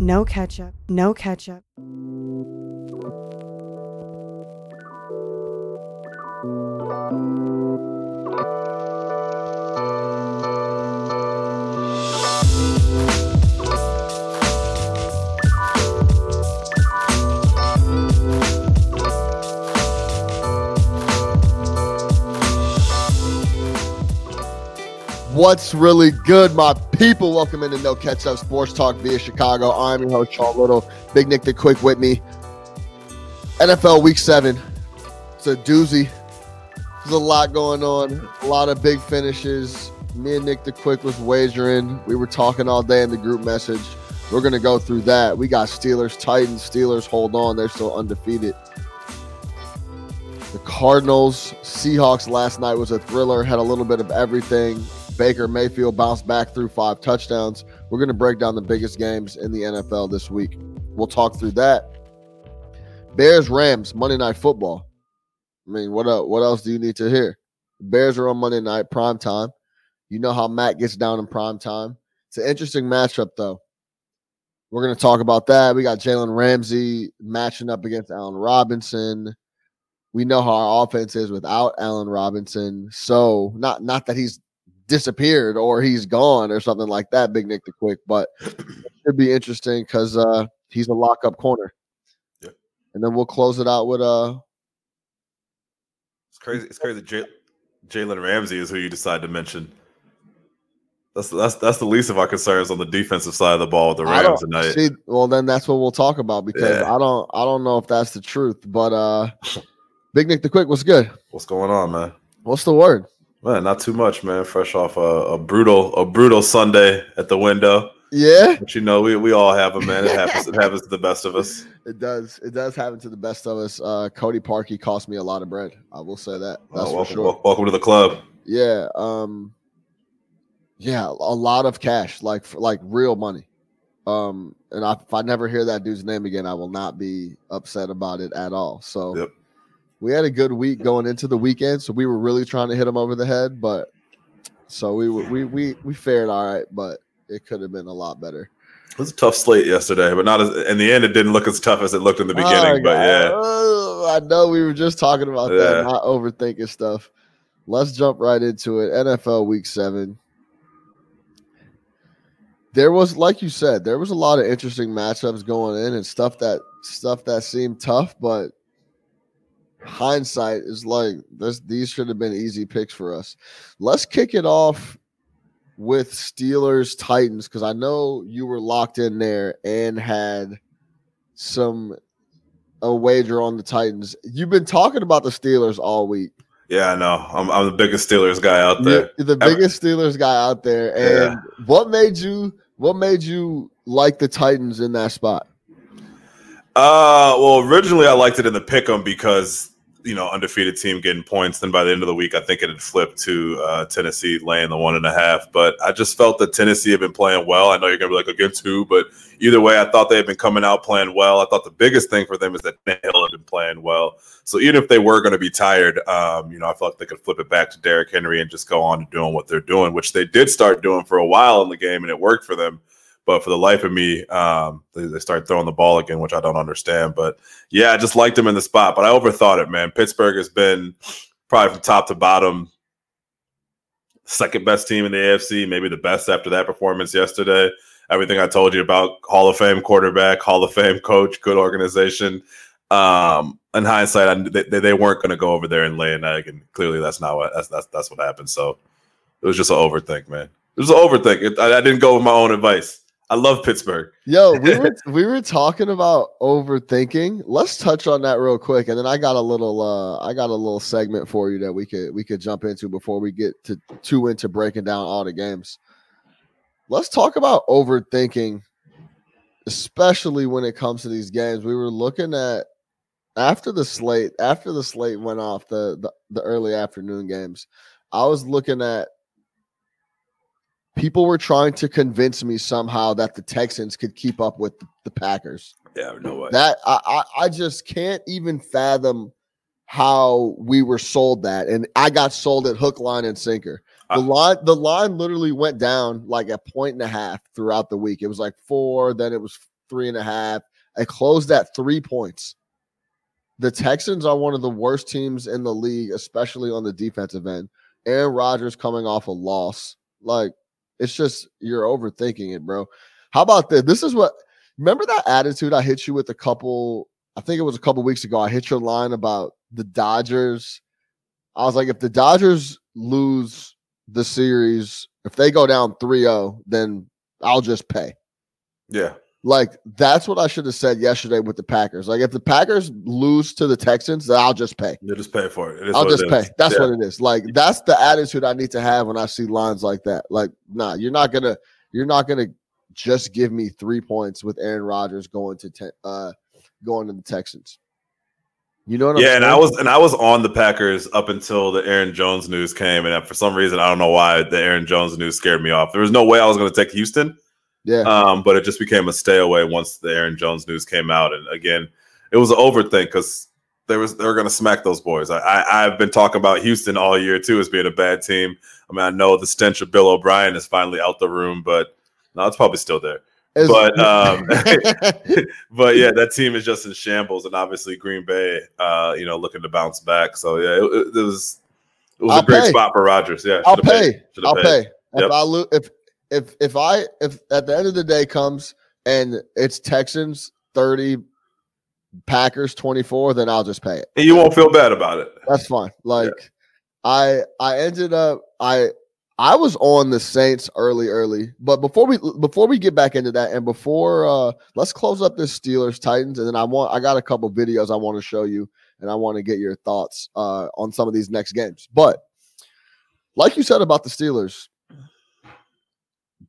no ketchup, no ketchup. What's really good, my people? Welcome into No Catch Up Sports Talk via Chicago. I'm your host, Sean Little. Big Nick the Quick with me. NFL Week 7. It's a doozy. There's a lot going on, a lot of big finishes. Me and Nick the Quick was wagering. We were talking all day in the group message. We're going to go through that. We got Steelers, Titans. Steelers hold on. They're still undefeated. The Cardinals, Seahawks last night was a thriller, had a little bit of everything. Baker Mayfield bounced back through five touchdowns. We're going to break down the biggest games in the NFL this week. We'll talk through that. Bears Rams Monday Night Football. I mean, what else, what else do you need to hear? Bears are on Monday night prime time. You know how Matt gets down in prime time. It's an interesting matchup, though. We're going to talk about that. We got Jalen Ramsey matching up against Allen Robinson. We know how our offense is without Allen Robinson. So not not that he's disappeared or he's gone or something like that, Big Nick the Quick. But it should be interesting because uh, he's a lockup corner. Yeah. And then we'll close it out with uh It's crazy. It's crazy. J- Jalen Ramsey is who you decide to mention. That's that's that's the least of our concerns on the defensive side of the ball with the Rams tonight. see. Well, then that's what we'll talk about because Yeah. I don't I don't know if that's the truth. But uh Big Nick the Quick what's good. What's going on, man? What's the word? Man, not too much, man. Fresh off a, a brutal a brutal Sunday at the window. Yeah, But you know, we, we all have them, man. It happens. It happens to the best of us. it does. It does happen to the best of us. Uh Cody Parkey cost me a lot of bread. I will say that. That's Oh, for welcome, sure. welcome to the club. Yeah. Um yeah, a lot of cash, like for, like real money. Um and I, if I never hear that dude's name again, I will not be upset about it at all. So Yep. We had a good week going into the weekend, so we were really trying to hit him over the head, but so we we we we fared all right, but it could have been a lot better. It was a tough slate yesterday, but not as in the end. It didn't look as tough as it looked in the beginning. Oh, but yeah, Oh, I know we were just talking about Yeah. that, not overthinking stuff. Let's jump right into it. NFL Week Seven. There was, like you said, there was a lot of interesting matchups going in and stuff that stuff that seemed tough, but hindsight is like this. These should have been easy picks for us. Let's kick it off with Steelers Titans because I know you were locked in there and had some a wager on the Titans. You've been talking about the Steelers all week. yeah, I know. I'm, I'm the biggest Steelers guy out there. You're the Ever- biggest Steelers guy out there. And what made you what made you like the Titans in that spot? Uh, well, originally I liked it in the pick'em because you know undefeated team getting points. Then by the end of the week, I think it had flipped to uh, Tennessee laying the one and a half. But I just felt that Tennessee had been playing well. I know you're gonna be like against who, but either way, I thought they had been coming out playing well. I thought the biggest thing for them is that Hill had been playing well. So even if they were going to be tired, um, you know, I felt like they could flip it back to Derrick Henry and just go on to doing what they're doing, which they did start doing for a while in the game, and it worked for them. But for the life of me, um, they, they start throwing the ball again, which I don't understand. But yeah, I just liked them in the spot, but I overthought it, man. Pittsburgh has been probably from top to bottom second best team in the AFC, maybe the best after that performance yesterday. Everything I told you about Hall of Fame quarterback, Hall of Fame coach, good organization. Um, in hindsight, I, they, they weren't going to go over there and lay an egg, and clearly that's not what that's that's that's what happened. So it was just an overthink, man. It was an overthink. It, I, I didn't go with my own advice. I love Pittsburgh. Yo, we were we were talking about overthinking. Let's touch on that real quick, and then I got a little uh I got a little segment for you that we could we could jump into before we get to too into breaking down all the games. Let's talk about overthinking, especially when it comes to these games. We were looking at after the slate after the slate went off the the, the early afternoon games. I was looking at people were trying to convince me somehow that the Texans could keep up with the Packers. Yeah, no way. That I, I I just can't even fathom how we were sold that, and I got sold at hook, line, and sinker. The I- line the line literally went down like a point and a half throughout the week. It was like four, then it was three and a half. I closed at three points. The Texans are one of the worst teams in the league, especially on the defensive end. Aaron Rodgers coming off a loss. Like, it's just you're overthinking it, bro. How about this? This is what remember that attitude I hit you with a couple, I think it was a couple weeks ago. I hit your line about the Dodgers. I was like, if the Dodgers lose the series, if they go down 3-0, then I'll just pay. Yeah. Like that's what I should have said yesterday with the Packers. Like if the Packers lose to the Texans, then I'll just pay. You just pay for it. it I'll just it pay. That's yeah. what it is. Like that's the attitude I need to have when I see lines like that. Like, nah, you're not gonna you're not gonna just give me three points with Aaron Rodgers going to te- uh going to the Texans. You know what? I'm yeah, saying? and I was and I was on the Packers up until the Aaron Jones news came, and for some reason I don't know why the Aaron Jones news scared me off. There was no way I was going to take Houston. Yeah. Um, but it just became a stay away once the Aaron Jones news came out. And again, it was an over thing because they was they were gonna smack those boys. I, I have been talking about Houston all year too as being a bad team. I mean, I know the stench of Bill O'Brien is finally out the room, but no, it's probably still there. It's, but um, but yeah, that team is just in shambles, and obviously Green Bay, uh, you know, looking to bounce back. So yeah, it, it was it was I'll a great pay. spot for Rodgers. Yeah, I'll pay. I'll paid. pay. Yep. If I lose, if if if I if at the end of the day comes and it's Texans 30 Packers 24 then I'll just pay it. And you won't feel bad about it. That's fine. Like yeah. I I ended up I I was on the Saints early early. But before we before we get back into that and before uh let's close up this Steelers Titans and then I want I got a couple videos I want to show you and I want to get your thoughts uh on some of these next games. But like you said about the Steelers,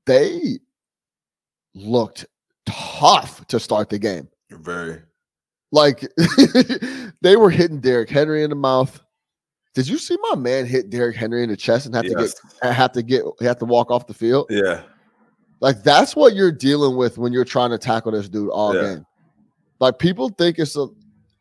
they looked tough to start the game. Very. Like they were hitting Derrick Henry in the mouth. Did you see my man hit Derrick Henry in the chest and have yes. to get have to get have to walk off the field? Yeah. Like that's what you're dealing with when you're trying to tackle this dude all yeah. game. Like people think it's a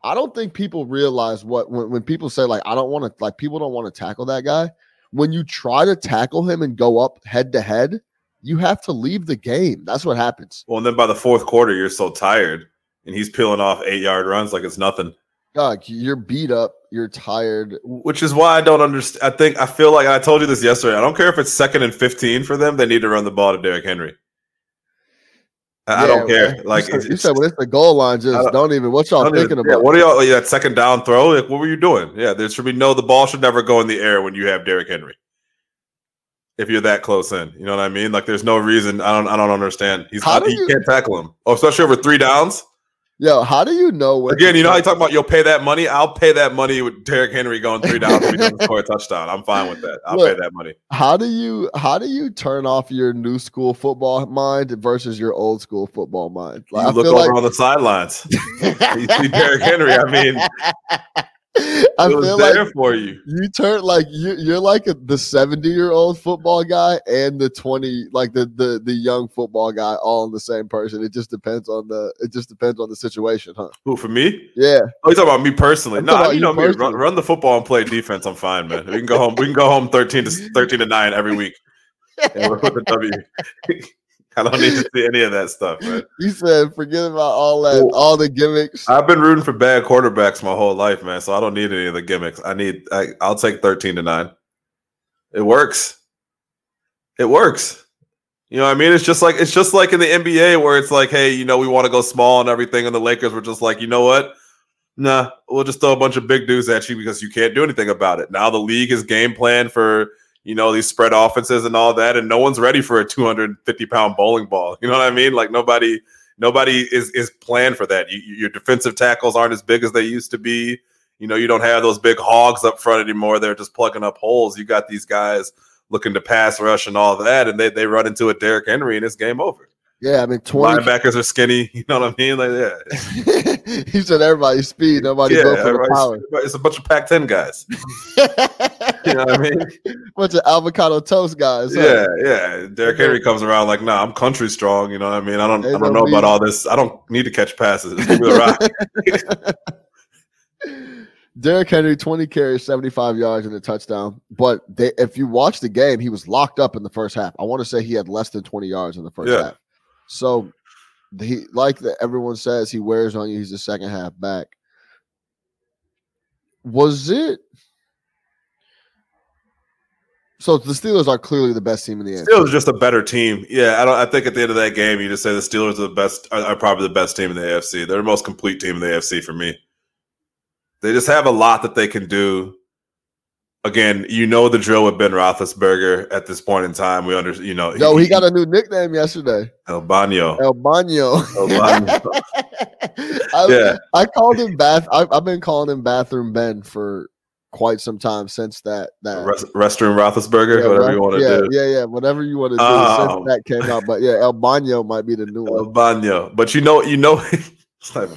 I don't think people realize what when, when people say like I don't want to like people don't want to tackle that guy. When you try to tackle him and go up head to head, you have to leave the game. That's what happens. Well, and then by the fourth quarter, you're so tired, and he's peeling off eight yard runs like it's nothing. God, you're beat up. You're tired. Which is why I don't understand. I think I feel like I told you this yesterday. I don't care if it's second and fifteen for them. They need to run the ball to Derrick Henry. I, yeah, don't care. Man. Like you said, you said when it's the goal line, just don't, don't, even. What y'all thinking even, about? Yeah, what are y'all? that second down throw. Like, what were you doing? Yeah, there should be no. The ball should never go in the air when you have Derrick Henry if you're that close in. You know what I mean? Like there's no reason. I don't I don't understand. He's not, he you, can't tackle him. Oh, especially over three downs. Yo, how do you know Again, you know how you talk about you'll pay that money? I'll pay that money with Derrick Henry going three downs if he doesn't score a touchdown. I'm fine with that. I'll Look, pay that money. How do you how do you turn off your new school football mind versus your old school football mind? Like, you look over like... on the sidelines. you see Derrick Henry. I mean I feel like for you. You turn like you, you're like a, the 70 year old football guy and the 20 like the the the young football guy all in the same person. It just depends on the it just depends on the situation, huh? Who for me? Yeah. Oh, you talking about me personally? No, you know me. Run, run, the football and play defense. I'm fine, man. We can go home. We can go home 13 to 13 to nine every week. And we're with the W. I don't need to see any of that stuff, man. You said forget about all that, well, all the gimmicks. I've been rooting for bad quarterbacks my whole life, man. So I don't need any of the gimmicks. I need. I, I'll take thirteen to nine. It works. It works. You know what I mean? It's just like it's just like in the NBA where it's like, hey, you know, we want to go small and everything, and the Lakers were just like, you know what? Nah, we'll just throw a bunch of big dudes at you because you can't do anything about it. Now the league is game plan for you know, these spread offenses and all that, and no one's ready for a 250 pound bowling ball. You know what I mean? Like nobody, nobody is is planned for that. You, your defensive tackles aren't as big as they used to be. You know, you don't have those big hogs up front anymore. They're just plugging up holes. You got these guys looking to pass rush and all that, and they they run into a Derrick Henry and it's game over. Yeah, I mean, 20 linebackers are skinny. You know what I mean? Like, yeah. he said everybody's speed, nobody yeah, go for power. It's a bunch of Pac-10 guys. you know what I mean? Bunch of avocado toast guys. Huh? Yeah, yeah. Derrick Henry comes around like, nah, I'm country strong. You know what I mean? I don't, I don't know about all this. I don't need to catch passes. Give me the rock. Derrick Henry, 20 carries, 75 yards, and a touchdown. But they, if you watch the game, he was locked up in the first half. I want to say he had less than 20 yards in the first yeah. half. So he like that everyone says he wears on you. He's the second half back. Was it? So the Steelers are clearly the best team in the NFC. Steelers just a better team. Yeah, I don't. I think at the end of that game, you just say the Steelers are the best. Are, are probably the best team in the AFC. They're the most complete team in the AFC for me. They just have a lot that they can do. Again, you know the drill with Ben Roethlisberger at this point in time. We under, you know, Yo, he, he got a new nickname yesterday. El Baño. El Baño. El Baño. I, yeah, I called him bath. I, have been calling him Bathroom Ben for quite some time since that that Rest, restroom Roethlisberger, yeah, whatever right, you want to yeah, do. Yeah, yeah, whatever you want to do. Um, since that came out, but yeah, El Baño might be the new El one. El Baño, but you know, you know. Funny,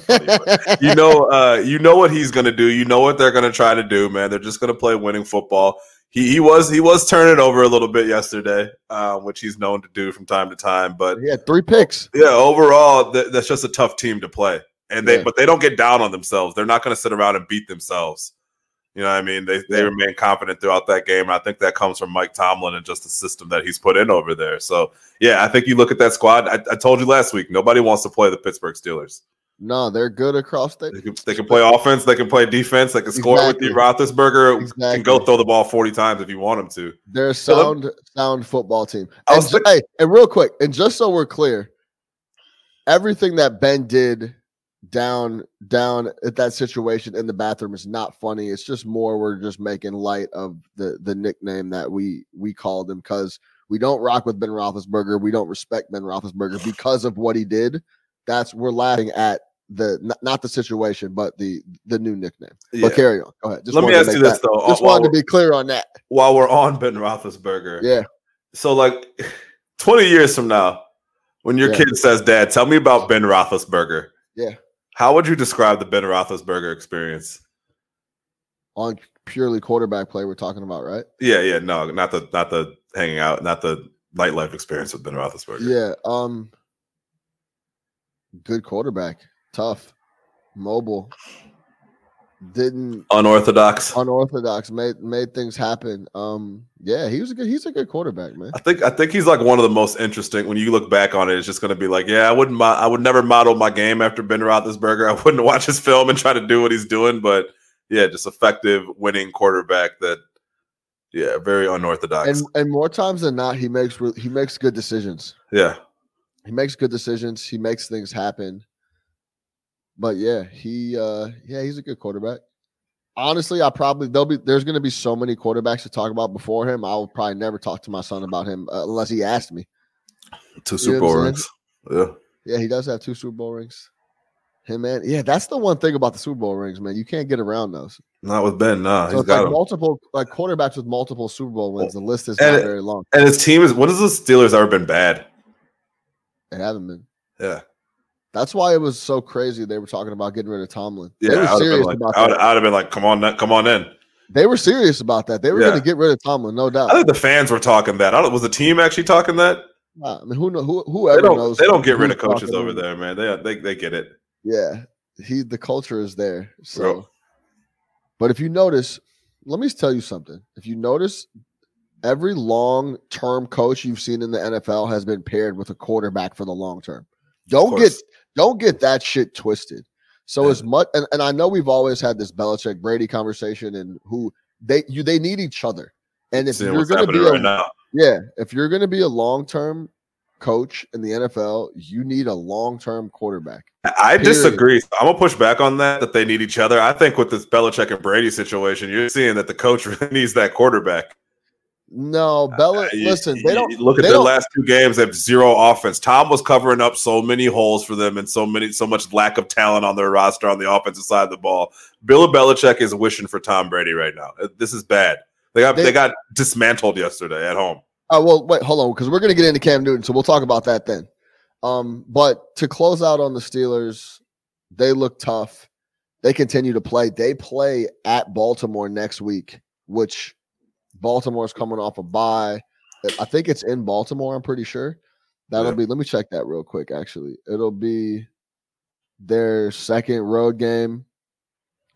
you know, uh, you know what he's gonna do. You know what they're gonna try to do, man. They're just gonna play winning football. He, he was he was turning over a little bit yesterday, uh, which he's known to do from time to time. But he had three picks. Yeah, overall, th- that's just a tough team to play, and they yeah. but they don't get down on themselves. They're not going to sit around and beat themselves. You know what I mean? They they yeah. remain confident throughout that game. I think that comes from Mike Tomlin and just the system that he's put in over there. So yeah, I think you look at that squad. I, I told you last week, nobody wants to play the Pittsburgh Steelers. No, they're good across the. They can, they can play offense. They can play defense. They can score exactly. with you. Roethlisberger exactly. can go throw the ball forty times if you want him to. They're a sound, sound football team. And, thinking, hey, and real quick, and just so we're clear, everything that Ben did down down at that situation in the bathroom is not funny. It's just more we're just making light of the the nickname that we we called him because we don't rock with Ben Roethlisberger. We don't respect Ben Roethlisberger because of what he did. That's we're laughing at the not, not, the situation, but the the new nickname. Yeah. But carry on. Go ahead. Just Let me ask you this that, though. Just wanted to be clear on that. While we're on Ben Roethlisberger, yeah. So like, twenty years from now, when your yeah. kid says, "Dad, tell me about Ben Roethlisberger," yeah, how would you describe the Ben Roethlisberger experience? On purely quarterback play, we're talking about, right? Yeah, yeah. No, not the not the hanging out, not the nightlife experience with Ben Roethlisberger. Yeah. Um. Good quarterback tough, mobile, didn't unorthodox, unorthodox, made made things happen. Um, yeah, he was a good, he's a good quarterback, man. I think I think he's like one of the most interesting. When you look back on it, it's just going to be like, yeah, I wouldn't, mo- I would never model my game after Ben Roethlisberger. I wouldn't watch his film and try to do what he's doing, but yeah, just effective, winning quarterback that. Yeah, very unorthodox. And and more times than not, he makes he makes good decisions. Yeah, he makes good decisions. He makes things happen. But yeah, he uh yeah, he's a good quarterback. Honestly, I probably there'll be there's going to be so many quarterbacks to talk about before him. I'll probably never talk to my son about him uh, unless he asked me. Two Super Bowl rings. Yeah. Yeah, he does have two Super Bowl rings. Hey man, yeah, that's the one thing about the Super Bowl rings, man. You can't get around those. Not with Ben, nah. So he's got like multiple like quarterbacks with multiple Super Bowl wins. The list is and not very long. And his team is. What has the Steelers ever been bad? They haven't been. Yeah. That's why it was so crazy. They were talking about getting rid of Tomlin. Yeah, they were serious like, about I would, that. I'd have been like, "Come on, come on in." They were serious about that. They were yeah. going to get rid of Tomlin, no doubt. I think the fans were talking that. I don't, was the team actually talking that? I mean, who know? Who, whoever they knows. They don't get rid of coaches over there, man. They, they they get it. Yeah, he the culture is there. So, Bro. but if you notice, let me tell you something. If you notice, every long term coach you've seen in the NFL has been paired with a quarterback for the long term. Don't get don't get that shit twisted. So yeah. as much and, and I know we've always had this Belichick Brady conversation and who they you they need each other. And if Seeing you're gonna be right a, now. yeah, if you're gonna be a long term coach in the NFL, you need a long term quarterback. I Period. disagree. I'm gonna push back on that. That they need each other. I think with this Belichick and Brady situation, you're seeing that the coach really needs that quarterback. No, Bella. Uh, you, listen, they don't look at their last two games. They have zero offense. Tom was covering up so many holes for them and so many, so much lack of talent on their roster on the offensive side of the ball. Bill Belichick is wishing for Tom Brady right now. Uh, this is bad. They got they, they got dismantled yesterday at home. Uh, well, wait, hold on, because we're going to get into Cam Newton, so we'll talk about that then. Um, but to close out on the Steelers, they look tough. They continue to play. They play at Baltimore next week, which Baltimore's coming off a bye. I think it's in Baltimore. I'm pretty sure. That'll yeah. be. Let me check that real quick. Actually, it'll be their second road game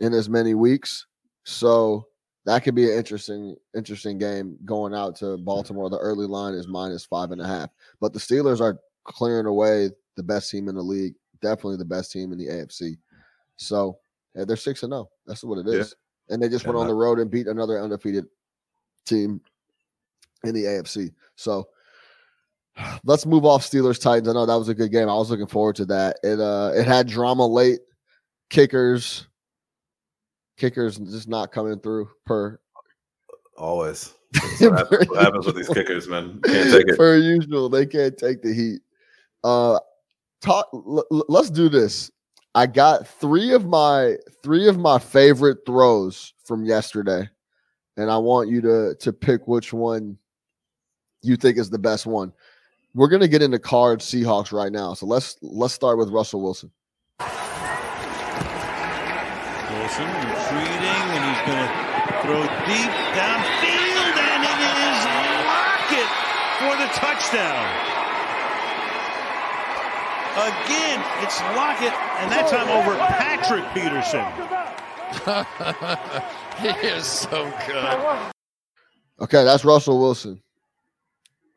in as many weeks. So that could be an interesting, interesting game going out to Baltimore. The early line is minus five and a half, but the Steelers are clearing away the best team in the league, definitely the best team in the AFC. So yeah, they're six and zero. That's what it is. And they just Yeah, went on the road and beat another undefeated team in the AFC. So let's move off Steelers Titans. I know that was a good game. I was looking forward to that. It uh it had drama late. Kickers, kickers just not coming through per Always. What, happens, what happens with these kickers, man. Can't take it. per usual. They can't take the heat. Uh, talk. L- l- let's do this. I got three of my three of my favorite throws from yesterday, and I want you to to pick which one you think is the best one. We're gonna get into card Seahawks right now, so let's let's start with Russell Wilson. Wilson retreating, and he's going to throw deep downfield, and it is Lockett for the touchdown. Again, it's Lockett, and that time over Patrick Peterson. he is so good. Okay, that's Russell Wilson.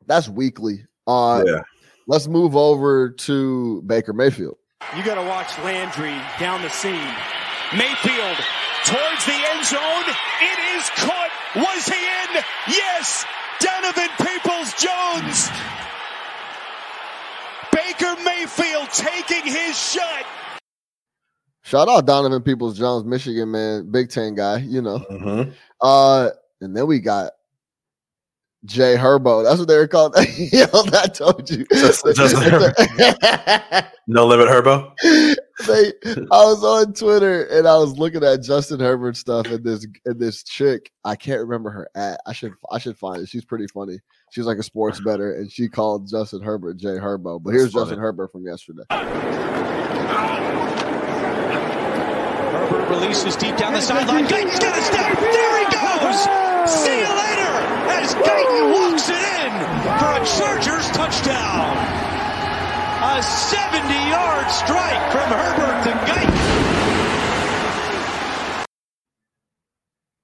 That's weekly. Uh, Yeah. let's move over to Baker Mayfield. You got to watch Landry down the seam. Mayfield towards the end zone. It is caught. Was he in? Yes. Donovan Peoples Jones. Baker Mayfield taking his shot. Shout out Donovan Peoples Jones, Michigan man, Big Ten guy, you know. Mhm. Uh, and then we got Jay Herbo. That's what they were called. Yo, I told you. Just- just No limit, Herbo. they, I was on Twitter and I was looking at Justin Herbert stuff and this and this chick. I can't remember her at. I should I should find it. She's pretty funny. She's like a sports better, and she called Justin Herbert Jay Herbo. But here's. Justin Herbert from yesterday. Herbert releases deep down the sideline. Guyton's got a step. There he goes. See you later as Guyton walks it in for a Chargers touchdown. A 70-yard strike from Herbert to Guyton.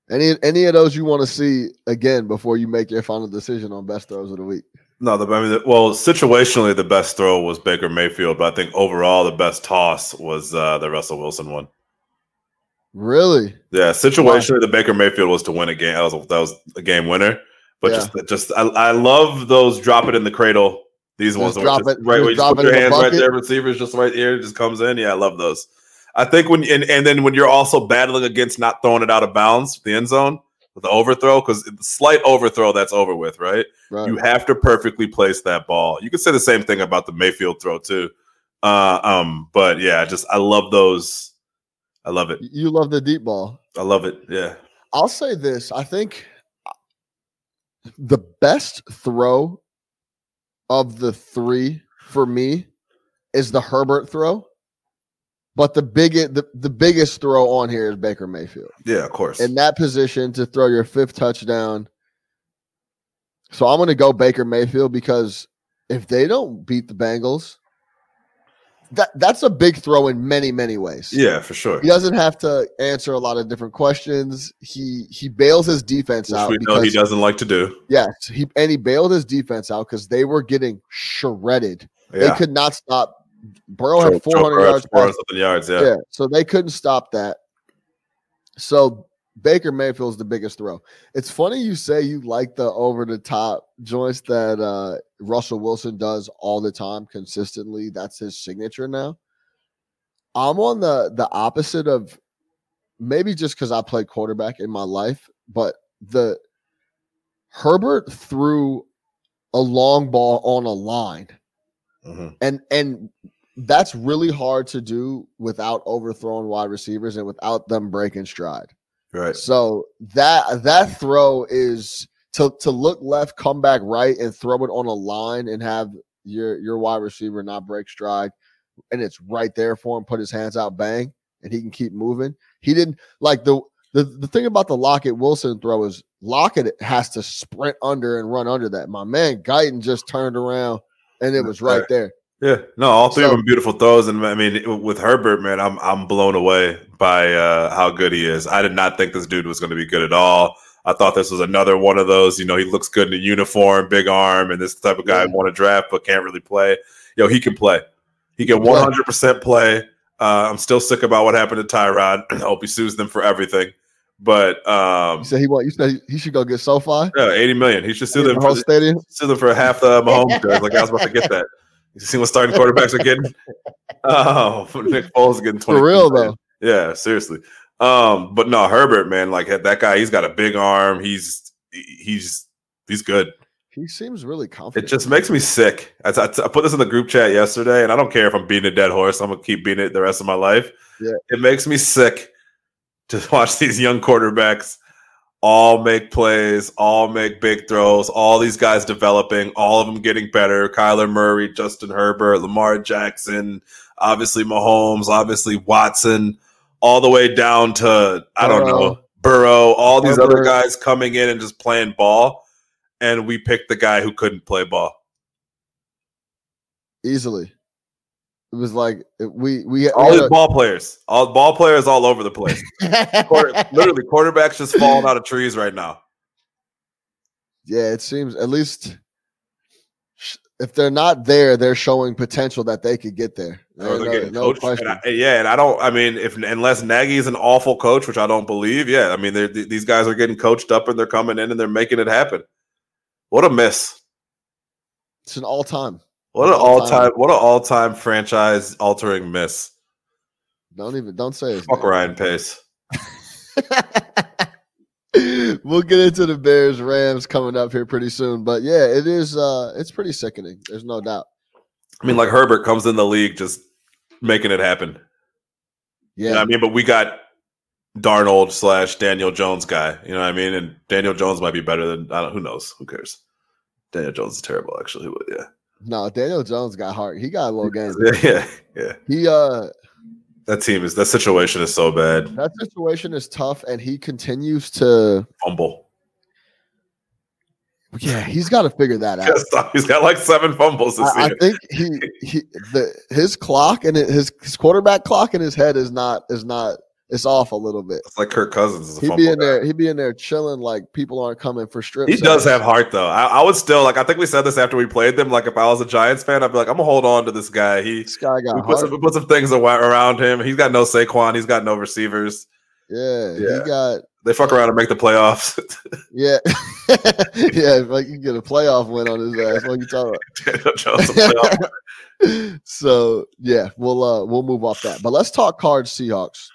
Any any of those you want to see again before you make your final decision on best throws of the week? No, the, I mean, the, well, situationally, the best throw was Baker Mayfield, but I think overall, the best toss was uh, the Russell Wilson one. Really? Yeah, situationally, the Baker Mayfield was to win a game. That was a, that was a game winner. But Yeah. just, just I, I love those drop it in the cradle. These ones, drop just, it- right? Where you just put your hands right there, receivers just right here, just comes in. Yeah, I love those. I think when and and then when you're also battling against not throwing it out of bounds, the end zone, with the overthrow, because the slight overthrow, that's over with, right? Right. You have to perfectly place that ball. You could say the same thing about the Mayfield throw too. Uh, um, but yeah, just I love those. I love it. you love the deep ball. I love it. Yeah. I'll say this. I think the best throw of the three for me is the Herbert throw. But the biggest the, the biggest throw on here is Baker Mayfield. Yeah, of course. In that position to throw your fifth touchdown. So I'm gonna go Baker Mayfield because if they don't beat the Bengals, that that's a big throw in many, many ways. yeah, for sure. He doesn't have to answer a lot of different questions. He he bails his defense out. Which out we know he doesn't like to do. yes, he and he bailed his defense out because they were getting shredded. They could not stop. Burrow had 400 Burrow had yards. 400 something yards. Yeah. Yeah, so they couldn't stop that. So Baker Mayfield's the biggest throw. It's funny you say you like the over the top joints that uh, Russell Wilson does all the time consistently. That's his signature now. I'm on the the opposite of maybe just because I played quarterback in my life, but the Herbert threw a long ball on a line Mhm. and and that's really hard to do without overthrowing wide receivers and without them breaking stride. Right. So that that throw is to to look left, come back right, and throw it on a line and have your your wide receiver not break stride, and it's right there for him. Put his hands out, bang, and he can keep moving. He didn't like the the the thing about the Lockett Wilson throw is Lockett has to sprint under and run under that. My man Guyton just turned around and it was right there. Yeah. No, all three So- of them beautiful throws. And I mean, with Herbert, man, I'm I'm blown away by uh, how good he is. I did not think this dude was going to be good at all. I thought this was another one of those. You know, he looks good in a uniform, big arm, and this type of guy I want to draft but can't really play. Yo, he can play. He can 100% play. Uh, I'm still sick about what happened to Tyrod. I hope he sues them for everything. But um, You said he want. You said he should go get SoFi. yeah, 80 million. He should sue them for, stadium. sue them for half the Mahomes. Like I was about to get that. You see what starting quarterbacks are getting? Oh, Nick Foles getting 20 For real though. Yeah, seriously. Um, but no, Herbert, man, like that guy, he's got a big arm. He's he's he's good. He seems really confident. It just makes me sick. I, I, I put this in the group chat yesterday, and I don't care if I'm beating a dead horse. I'm gonna keep beating it the rest of my life. Yeah. It makes me sick to watch these young quarterbacks all make plays, all make big throws, all these guys developing, all of them getting better. Kyler Murray, Justin Herbert, Lamar Jackson, obviously Mahomes, obviously Watson, all the way down to I don't know Burrow. Burrow, all these other guys coming in and just playing ball. And we picked the guy who couldn't play ball. easily. It was like we we All we these ball players, all ball players all over the place. Quarter, literally, quarterbacks just falling out of trees right now. yeah, it seems at least if they're not there, they're showing potential that they could get there. Or There- they're no, no question. And I- yeah, and I don't. I mean, if unless Nagy is an awful coach, which I don't believe, yeah, I mean, they're, th- these guys are getting coached up and they're coming in and they're making it happen. What a mess! It's an all time. What an All time. What an all time franchise altering miss! Don't even don't say it. Fuck Ryan Pace. we'll get into the Bears Rams coming up here pretty soon. But yeah, it is uh it's pretty sickening. There's no doubt. I mean, like Herbert comes in the league just making it happen. Yeah. You know I mean, but we got Darnold slash Daniel Jones guy. You know what I mean? And Daniel Jones might be better than I don't. Who knows? Who cares? Daniel Jones is terrible, actually. But yeah, No, Daniel Jones got heart. He got a little game. yeah, yeah. He uh That team is that situation is so bad. that situation is tough and he continues to Fumble. yeah, he's got to figure that out. He's got like seven fumbles this I, I think he he the his clock and his his quarterback clock in his head is not is not it's off a little bit. It's like Kirk Cousins is a He'd be in guy. there. He'd be in there chilling like people aren't coming for strip. He does have heart though. I, I would still like. I think we said this after we played them. Like if I was a Giants fan, I'd be like, I'm gonna hold on to this guy. He This guy we put, some, we put some things around him. He's got no Saquon. He's got no receivers. Yeah, Yeah. he got They fuck around and make the playoffs. yeah, yeah. Like you get a playoff win on his ass. What you talking about? Daniel Jones, a playoff. so yeah, we'll uh we'll move off that. But let's talk cards Seahawks.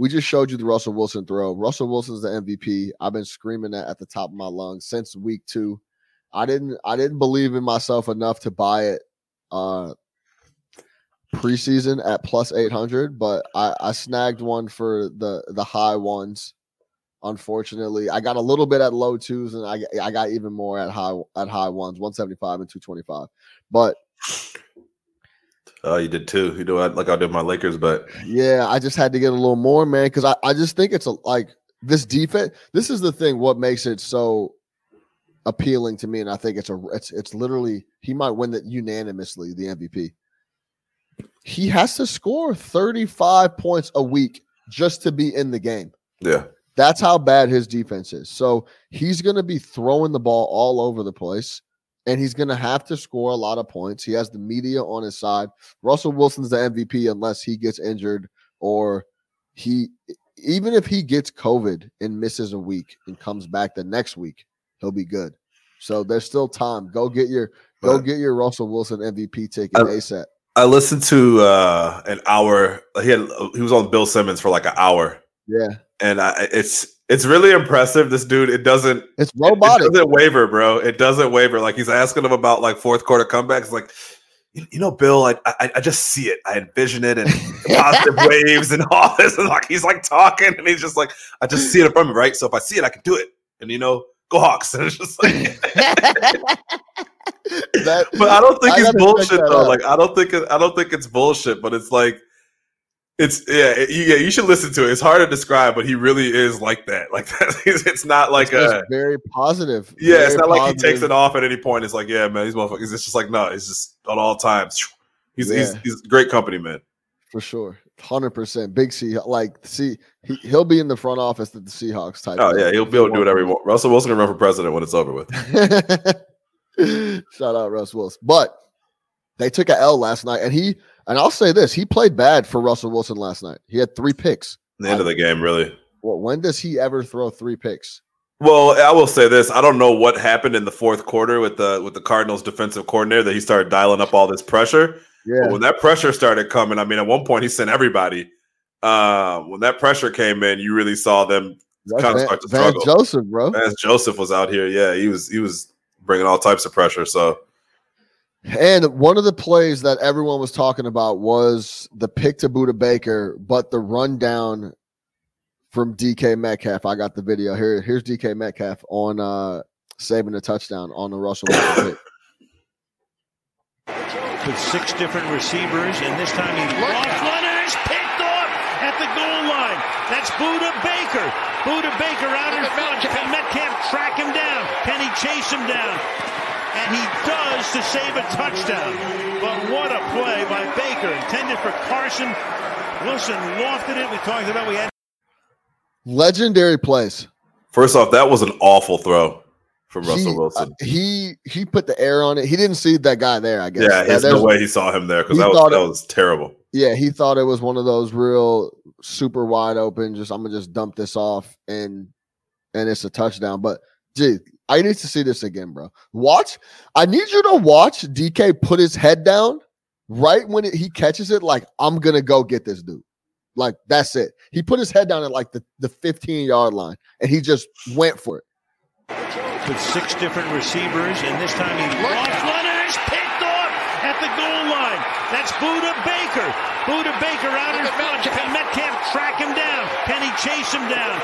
We just showed you the Russell Wilson throw. Russell Wilson's the MVP. I've been screaming that at the top of my lungs since week two. I didn't I didn't believe in myself enough to buy it uh preseason at plus 800, but I, I snagged one for the the high ones. Unfortunately, I got a little bit at low twos, and I I got even more at high at high ones, 175 and 225. But Oh, you did too. You know, like I did my Lakers, but Yeah, I just had to get a little more, man, because I, I just think it's a, like this defense. This is the thing. What makes it so appealing to me, and I think it's a it's it's literally he might win that unanimously the MVP. He has to score thirty five points a week just to be in the game. yeah, That's how bad his defense is. So he's going to be throwing the ball all over the place, and he's going to have to score a lot of points. He has the media on his side. Russell Wilson's the MVP unless he gets injured or he, even if he gets COVID and misses a week and comes back the next week, he'll be good. So there's still time. Go get your go get your Russell Wilson MVP ticket I- ASAP. I listened to uh an hour. He had he was on Bill Simmons for like an hour, Yeah, and I, it's it's really impressive. This dude, it doesn't it's robotic. It doesn't waver, bro. It doesn't waver. Like he's asking him about like fourth quarter comebacks. Like, you, you know, Bill, I, I I just see it. I envision it and positive waves and all this. And like he's like talking and he's just like, I just see it in front of me, right? So if I see it, I can do it. And you know, go Hawks. And it's just like, that, but I don't think I it's gotta check bullshit though. out. Like I don't think it, I don't think it's bullshit. But it's like. It's yeah, it- you- yeah. You should listen to it. It's hard to describe, but he really is like that. Like that. It's not like it's a uh, very positive. Yeah, it's very not like he takes it off at any point. It's like, yeah, man, these motherfuckers. It's just like, no, it's just at all times. He's he's, Yeah. he's great company, man. for sure. Hundred percent, big C. Like, see, he he'll be in the front office at the Seahawks type. Oh yeah, he'll be able to do whatever he wants. Russell Wilson can run for president when it's over with. Shout out Russ Wilson. But They took a L last night, and he and I'll say this: he played bad for Russell Wilson last night. He had three picks. The end of the game, really. Well, when does he ever throw three picks? Well, I will say this: I don't know what happened in the fourth quarter with the with the Cardinals' defensive coordinator that he started dialing up all this pressure. Yeah, But when that pressure started coming, I mean, at one point he sent everybody. Uh, when that pressure came in, you really saw them. That's kinda Van, start to Van struggle. Joseph, bro. Joseph was out here, yeah, he was he was bringing all types of pressure. So And one of the plays that everyone was talking about was the pick to Budda Baker, but the rundown from DK Metcalf. I got the video here. Here's DK Metcalf on uh saving a touchdown on the Russell Wilson pick. with six different receivers, and this time he lost one and is picked off at the goal line. That's Budda Baker. Budda Baker out in front. Can Metcalf track him down? Can he chase him down? And he does to save a touchdown. But what a play by Baker, intended for Carson. Wilson lofted it. We talked about we had Legendary plays. first off, that was an awful throw from Russell he, Wilson. uh, he he put the air on it. He didn't see that guy there. I guess. yeah, That- there's no way he saw him there because that was that it- was terrible. Yeah, he thought it was one of those real super wide open. Just I'm gonna just dump this off and and it's a touchdown. But gee, I need to see this again, bro. Watch. I need you to watch DK put his head down right when it, he catches it. Like I'm gonna go get this dude. Like that's it. He put his head down at like the the 15 yard line and he just went for it. with six different receivers, and this time he lost one and is picked off at the goal line. That's Budda Baker. Budda Baker out in front. Can Metcalf track him down? Can he chase him down?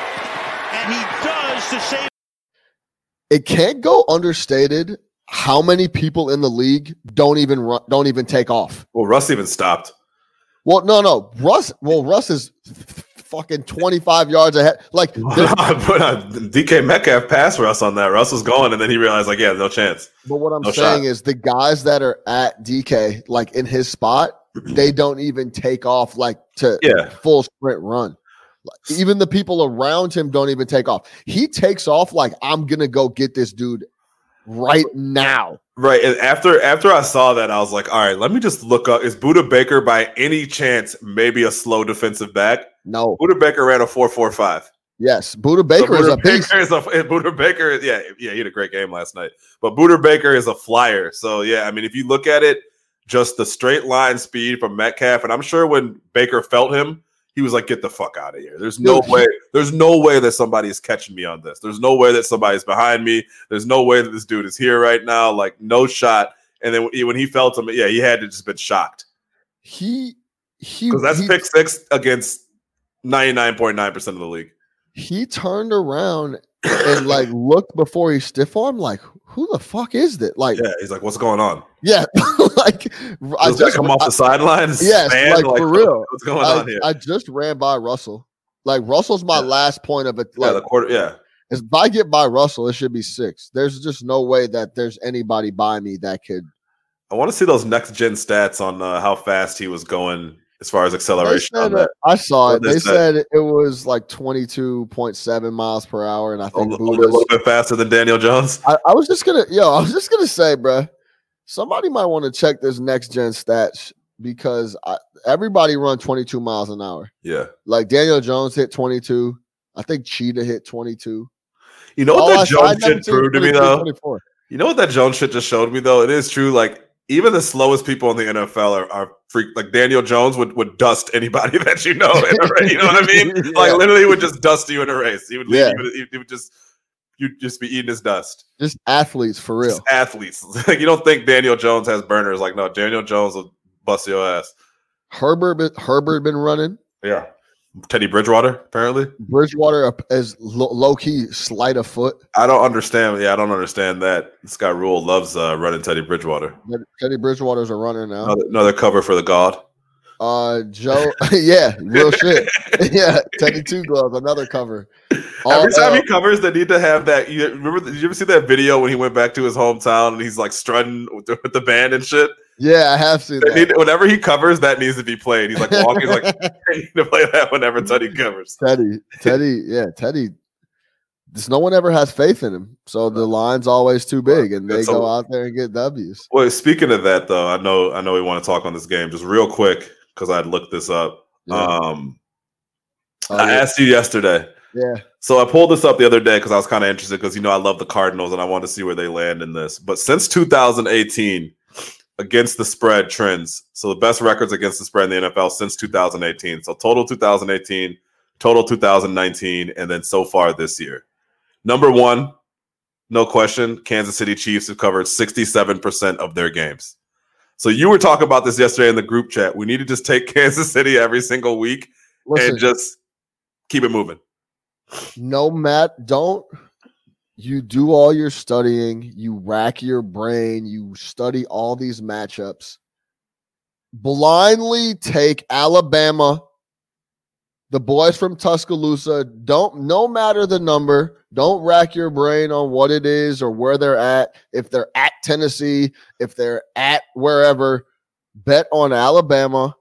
And he does to save. It can't go understated how many people in the league don't even run, don't even take off. Well, Russ even stopped. Well, no, no. Russ, well, Russ is fucking 25 yards ahead. Like, but uh, DK Metcalf passed Russ on that. Russ was going, and then he realized, like, yeah, no chance. but what I'm No saying shot. is the guys that are at DK, like in his spot, they don't even take off like to Yeah, full sprint run. Even the people around him don't even take off. He takes off like I'm gonna go get this dude right now. right. And after after I saw that, I was like, all right, let me just look up. Is Budda Baker by any chance maybe a slow defensive back? No, Budda Baker ran a four four five. yes, Budda Baker is a beast. Baker is a Budda Baker. Yeah, yeah, he had a great game last night. But Budda Baker is a flyer. So yeah, I mean, if you look at it, just the straight line speed from Metcalf, and I'm sure when Baker felt him, he was like, "Get the fuck out of here." There's no way. There's no way that somebody is catching me on this. There's no way that somebody's behind me. There's no way that this dude is here right now. Like no shot. And then when he felt him, yeah, he had to just been shocked He he because that's he, pick six against 99.9 percent of the league. he turned around and like looked before he stiff arm. Like, who the fuck is that? Like, Yeah, he's like, "What's going on?" yeah, like I Does that just come off I- the sidelines? Yes, Man, like, for real. What's going I, on here? I just ran by Russell. Like Russell's my Yeah. last point of it. yeah, the quarter. Yeah, if I get by Russell, it should be six. There's just no way that there's anybody by me that could. I want to see those next gen stats on uh, how fast he was going as far as acceleration. uh, that. I saw it. they They said. it was like 22.7 miles per hour, and I A think a Budda's. little bit faster than Daniel Jones. I, I was just gonna, yo, I was just gonna say, bruh, somebody might want to check this next gen stats because I, everybody run 22 miles an hour. Yeah, Like Daniel Jones hit 22. I think Cheetah hit 22. you know what I- that I Jones shit proved to me though. 24. You know what that Jones shit just showed me though. It is true. Like even the slowest people in the NFL are, are freak. Like Daniel Jones would would dust anybody that you know. In a race, you know what I mean? Yeah. Like literally, would just dust you in a race. He would. Yeah. You, would, he would just you'd just be eating his dust. Just athletes for real. Just athletes. Like you don't think Daniel Jones has burners? Like no, Daniel Jones will bust your ass. Herbert, Herbert been running. Yeah. Teddy Bridgewater, apparently. Bridgewater lo- low key slight of foot. I don't understand. Yeah, I don't understand that. Scott Rhule loves uh, running Teddy Bridgewater. Teddy Bridgewater's a runner now. Another, another cover for the God. Uh, Joe, yeah, real shit. yeah, Teddy Two Gloves, another cover. All, Every time uh, he covers, they need to have that. You remember? Did you ever see that video when he went back to his hometown and he's like strutting with the, with the band and shit? Yeah, I have seen that. need, whenever he covers, that needs to be played. He's like walking, he's like they need to play that whenever Teddy covers. Teddy, Teddy, yeah, Teddy. just no one ever has faith in him. So the line's always too big, and they It's a- go out there and get W's. Well, speaking of that, though, I know I know we want to talk on this game just real quick because I'd looked this up. Yeah. Um, Oh, I yeah. asked you yesterday. yeah. So I pulled this up the other day because I was kind of interested because you know I love the Cardinals and I want to see where they land in this. But since 2018, against the spread trends, so the best records against the spread in the NFL since 2018. So total 2018, total 2019, and then so far this year. Number one, no question, Kansas City Chiefs have covered 67% of their games. So you were talking about this yesterday in the group chat. We need to just take Kansas City every single week Listen, and just keep it moving. no Matt, don't you do all your studying, you rack your brain, you study all these matchups. Blindly take Alabama, the boys from Tuscaloosa. Don't no matter the number, don't rack your brain on what it is or where they're at. If they're at Tennessee, if they're at wherever, bet on Alabama,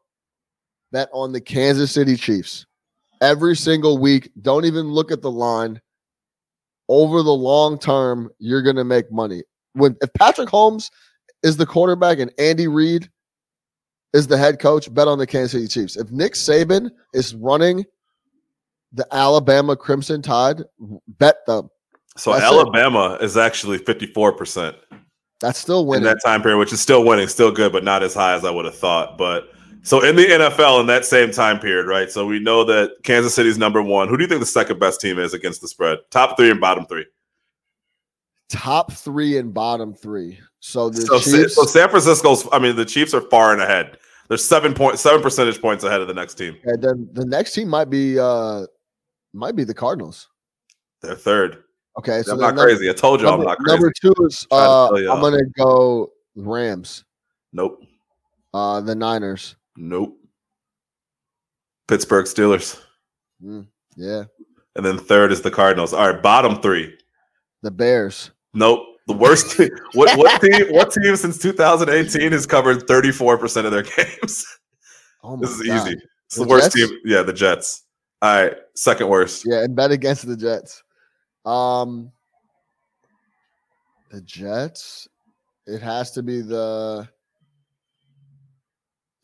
bet on the Kansas City Chiefs every single week. Don't even look at the line. Over the long term, you're going to make money. When if Patrick Mahomes is the quarterback and Andy Reid is the head coach, bet on the Kansas City Chiefs. If Nick Saban is running the Alabama Crimson Tide, bet them. So That's. Alabama is actually 54% That's still in winning. that time period, which is still winning, still good, but not as high as I would have thought. But so in the NFL in that same time period, right? So we know that Kansas City's number one. Who do you think the second best team is against the spread? Top three and bottom three. Top three and bottom three. So the So, Chiefs. so San Francisco's, I mean, the Chiefs are far and ahead. They're seven point seven percentage points ahead of the next team. and then the next team might be uh might be the Cardinals. They're third. Okay, so I'm not number- crazy. I told you I'm not crazy. number two is uh. I'm gonna go Rams. nope. Uh, the Niners. Nope. Pittsburgh Steelers. Yeah, And then third is the Cardinals. All right, bottom three. the Bears. Nope. The worst team. What what team? What team since 2018 has covered 34 percent of their games? Oh my This is God. easy. It's The the, worst Jets? team. Yeah, the Jets. All right, second worst. Yeah, and bet against the Jets. Um, the Jets. It has to be the.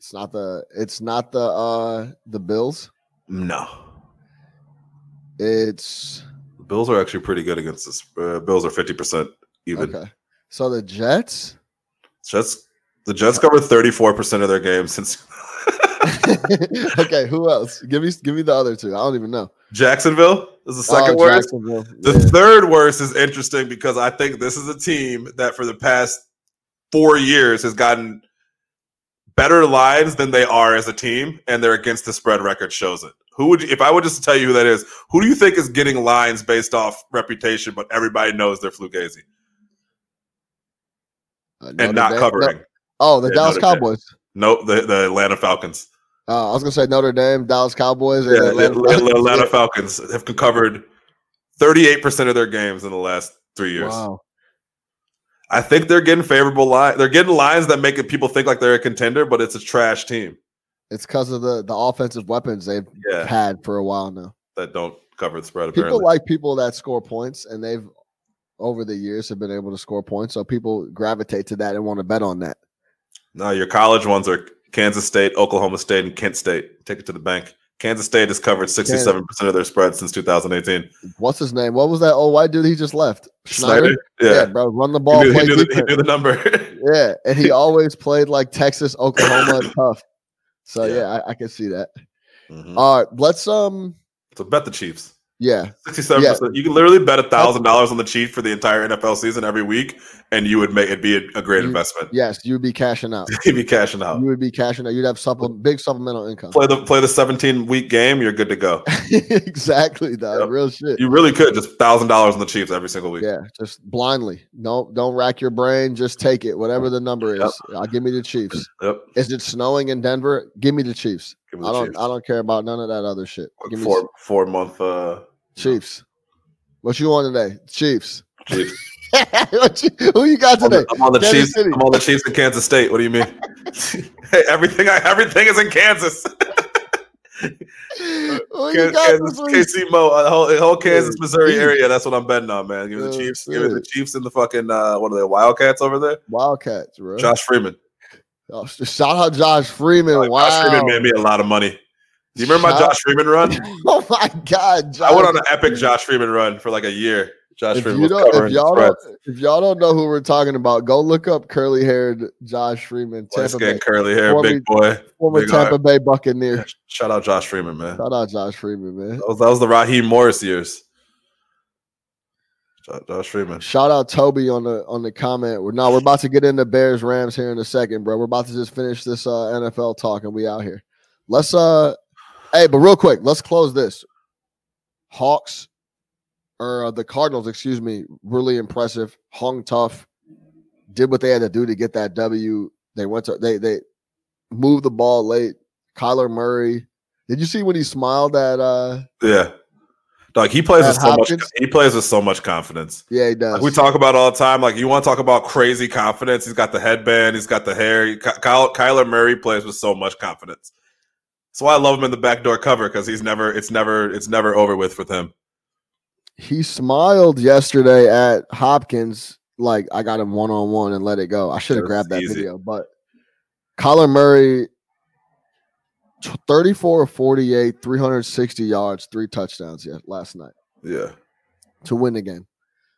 It's not the. It's not the. Uh, the Bills. No, It's the Bills are actually pretty good against this. Uh, Bills are 50 percent even. okay. So the Jets. Jets. The Jets covered 34 percent of their games since okay, who else? Give me give me the other two. I don't even know. Jacksonville is the second Oh, worst. The Yeah. third worst is interesting because I think this is a team that for the past four years has gotten better lines than they are as a team, and their against the spread record shows it. Who would you, if I would just tell you who that is? Who do you think is getting lines based off reputation, but everybody knows they're flugazy Uh, and not Dame- covering? no- oh, the Yeah, Dallas Notre Dame. Cowboys. Nope, the, the Atlanta Falcons. Uh, I was gonna say Notre Dame, Dallas Cowboys, and Yeah, Atlanta, Atlanta, Atlanta Falcons have covered 38% of their games in the last three years. Wow. I think they're getting favorable line. They're getting lines that make people think like they're a contender, but it's a trash team. It's because of the the offensive weapons they've Yeah, had for a while now. that don't cover the spread. People like people that score points, and they've over the years have been able to score points. So people gravitate to that and want to bet on that. no, your college ones are Kansas State, Oklahoma State, and Kent State. Take it to the bank. Kansas State has covered 67% of their spread since 2018. What's his name? What was that old white dude he just left? Snyder? Yeah, Yeah. bro, run the He ball. knew, he knew the, he knew the number. Yeah, and he always played like Texas, Oklahoma, tough. So Yeah. yeah, I, I can see that. Mhm. All right, let's um, So bet the Chiefs. yeah, 67%. You can literally bet a thousand dollars on the Chiefs for the entire NFL season every week, and you would make it be a, a great You- investment. yes, you'd be cashing out. You'd be cashing out. You would be cashing out. You'd have supple big supplemental income. Play the play the 17 week game, you're good to go. exactly, dog. Yep. Real shit. You really could just thousand dollars on the Chiefs every single week. Yeah, just blindly. Don't don't rack your brain. Just take it, whatever the number Yep. is. I'll give me the Chiefs. Yep. Is it snowing in Denver? Give me the Chiefs. Me I don't Chiefs. I don't care about none of that other shit. Give me four four month uh Chiefs. What you want today? Chiefs. Chiefs. You- who you got I'm on today? the, I'm on the Chiefs. City. I'm on the Chiefs in Kansas State. What do you mean? hey, everything I everything is in Kansas. Got Kansas, this? KC Mo, uh, whole, whole Kansas, Missouri area. That's what I'm betting on, man. Give me the Chiefs. Give me the. Chiefs and the fucking uh, what are they? Wildcats over there. Wildcats, bro. Josh Freeman. Oh, shout out Josh Freeman. Like, wow. Josh Freeman made me a lot of money. Do you remember my Josh Freeman run? Oh my God, Josh. I went on an epic Josh Freeman run for like a year. Josh if, Freeman you was don't, if y'all don't, if y'all don't know who we're talking about, go look up curly haired Josh Freeman, Tampa Bay, skin, curly hair, Former- big boy. former big Tampa. Bay Buccaneer. Shout out Josh Freeman, man. Shout out Josh Freeman, man. That was, that was the Raheem Morris years. Jo- Josh Freeman. Shout out Toby on the on the comment. We're now we're about to get into Bears Rams here in a second, bro. We're about to just finish this uh, NFL talk and we out here. Let's uh, hey, but real quick, let's close this. Hawks or uh, the Cardinals, excuse me, really impressive. Hung tough, did what they had to do to get that W. They went to they they moved the ball late. Kyler Murray. Did you see when he smiled at uh Yeah. Dog, he plays with so much he plays with so much confidence. yeah, he does. Like we talk about all the time. Like you want to talk about crazy confidence. He's got the headband. He's got the hair. Ky- Kyle, Kyler Murray plays with so much confidence. That's why I love him in the backdoor cover because he's never. It's never. It's never over with with him. He smiled yesterday at Hopkins like I got him one on one and let it go. I should have grabbed that easy. video, but Kyler Murray, 34 of 48, 360 yards, three touchdowns yet last night Yeah. to win the game.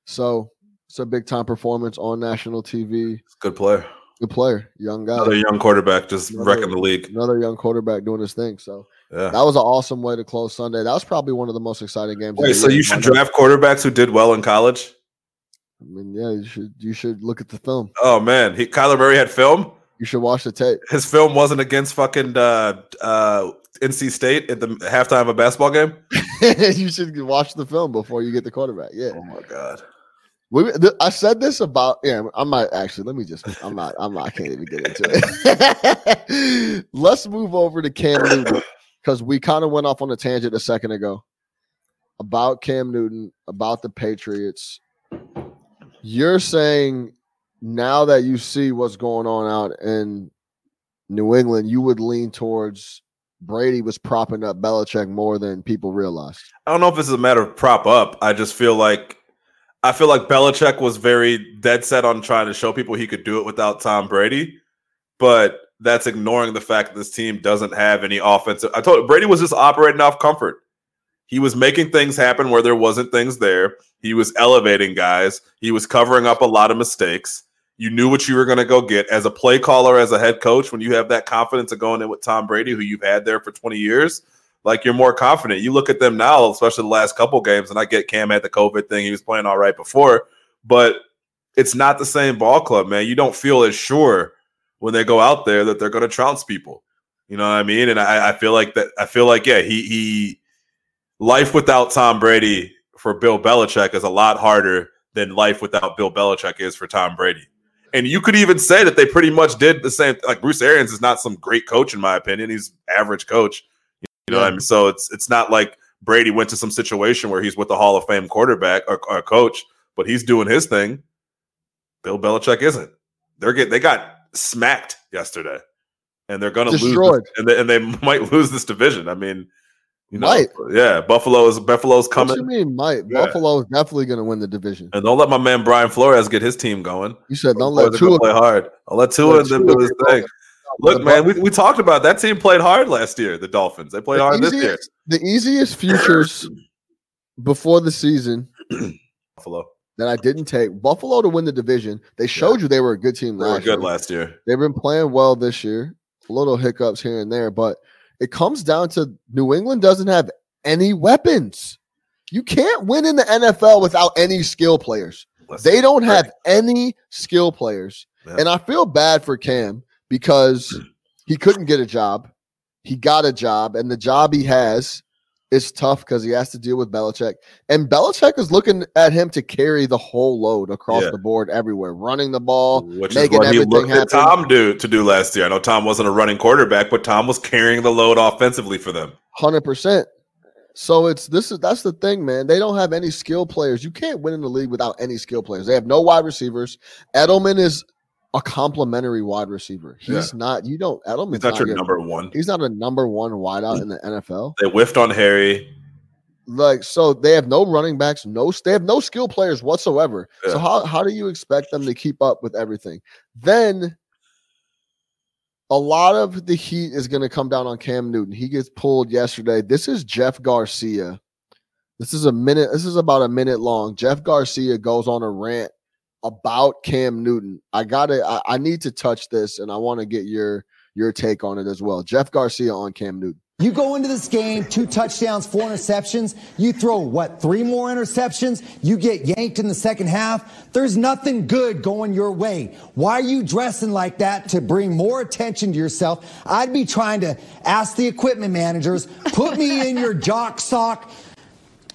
So it's a big time performance on national TV. Good player. Good player, young guy, Another young quarterback just Another- wrecking the league. another young quarterback doing his thing. So Yeah. that was an awesome way to close Sunday. That was probably one of the most exciting games. Wait, so you should not? draft quarterbacks who did well in college? I mean, yeah, you should. You should look at the film. Oh man, he Kyler Murray had film. You should watch the tape. His film wasn't against fucking uh, uh, NC State at the halftime of a basketball game. you should watch the film before you get the quarterback. Yeah, Oh my god. we, th- I said this about. Yeah, I might actually. Let me just. I'm not. I'm not. I can't even get into it. Let's move over to Cam Newton because we kind of went off on a tangent a second ago about Cam Newton, about the Patriots. You're saying now that you see what's going on out in New England, you would lean towards Brady was propping up Belichick more than people realized. I don't know if this is a matter of prop up. I just feel like I feel like Belichick was very dead set on trying to show people he could do it without Tom Brady, but that's ignoring the fact that this team doesn't have any offensive. I told Brady was just operating off comfort. He was making things happen where there wasn't things there. He was elevating guys. He was covering up a lot of mistakes. You knew what you were going to go get as a play caller, as a head coach. When you have that confidence of going in with Tom Brady, who you've had there for 20 years, like you're more confident. You look at them now, especially the last couple games, and I get Cam had the COVID thing. He was playing all right before, but it's not the same ball club, man. You don't feel as sure when they go out there that they're going to trounce people. You know what I mean? And I, I feel like that. I feel like yeah, he he life without Tom Brady for Bill Belichick is a lot harder than life without Bill Belichick is for Tom Brady. And you could even say that they pretty much did the same. Like Bruce Arians is not some great coach in my opinion. He's average coach. You know what I mean? So it's it's not like Brady went to some situation where he's with the Hall of Fame quarterback or, or coach, but he's doing his thing. Bill Belichick isn't. They're get they got smacked yesterday, and they're going to lose, this- and they, and they might lose this division. I mean, you know, Might. yeah, Buffalo is Buffalo's coming. What you mean, Mike? Yeah. Buffalo is definitely going to win the division. and don't let my man Brian Flores get his team going. You said don't let Tua. play hard. I'll let Tua Let do his thing. Look, man, we, we talked about that team played hard last year. The Dolphins they played hard The this year. the easiest futures before the season Buffalo that I didn't take Buffalo to win the division. They showed you they were a good team they were last good year. last year. They've been playing well this year. A little hiccups here and there, but it comes down to New England doesn't have any weapons. You can't win in the NFL without any skill players. Listen, They don't have any skill players. Yeah. And I feel bad for Cam because he couldn't get a job. He got a job, and the job he has is tough because he has to deal with Belichick. And Belichick is looking at him to carry the whole load across Yeah. the board everywhere, running the ball, which is making what he everything looked at happen. Tom do to do last year. I know Tom wasn't a running quarterback, but Tom was carrying the load offensively for them. Hundred percent. So it's this is that's the thing, man. They don't have any skill players. You can't win in the league without any skill players. They have no wide receivers. Edelman is a complimentary wide receiver. He's Yeah. not. You don't. Edelman's He's not your your- number one. He's not a number one wideout in the NFL. They whiffed on Harry. Like so, they have no running backs. No, they have no skill players whatsoever. So how how do you expect them to keep up with everything? Then a lot of the heat is going to come down on Cam Newton. He gets pulled yesterday. This is Jeff Garcia. This is a minute. This is about a minute long. Jeff Garcia goes on a rant about Cam Newton. I gotta. I, I need to touch this, and I want to get your your take on it as well. Jeff Garcia on Cam Newton. You go into this game, two touchdowns, four interceptions. You throw what, three more interceptions? You get yanked in the second half. There's nothing good going your way. Why are you dressing like that to bring more attention to yourself? I'd be trying to ask the equipment managers, put me in your jock sock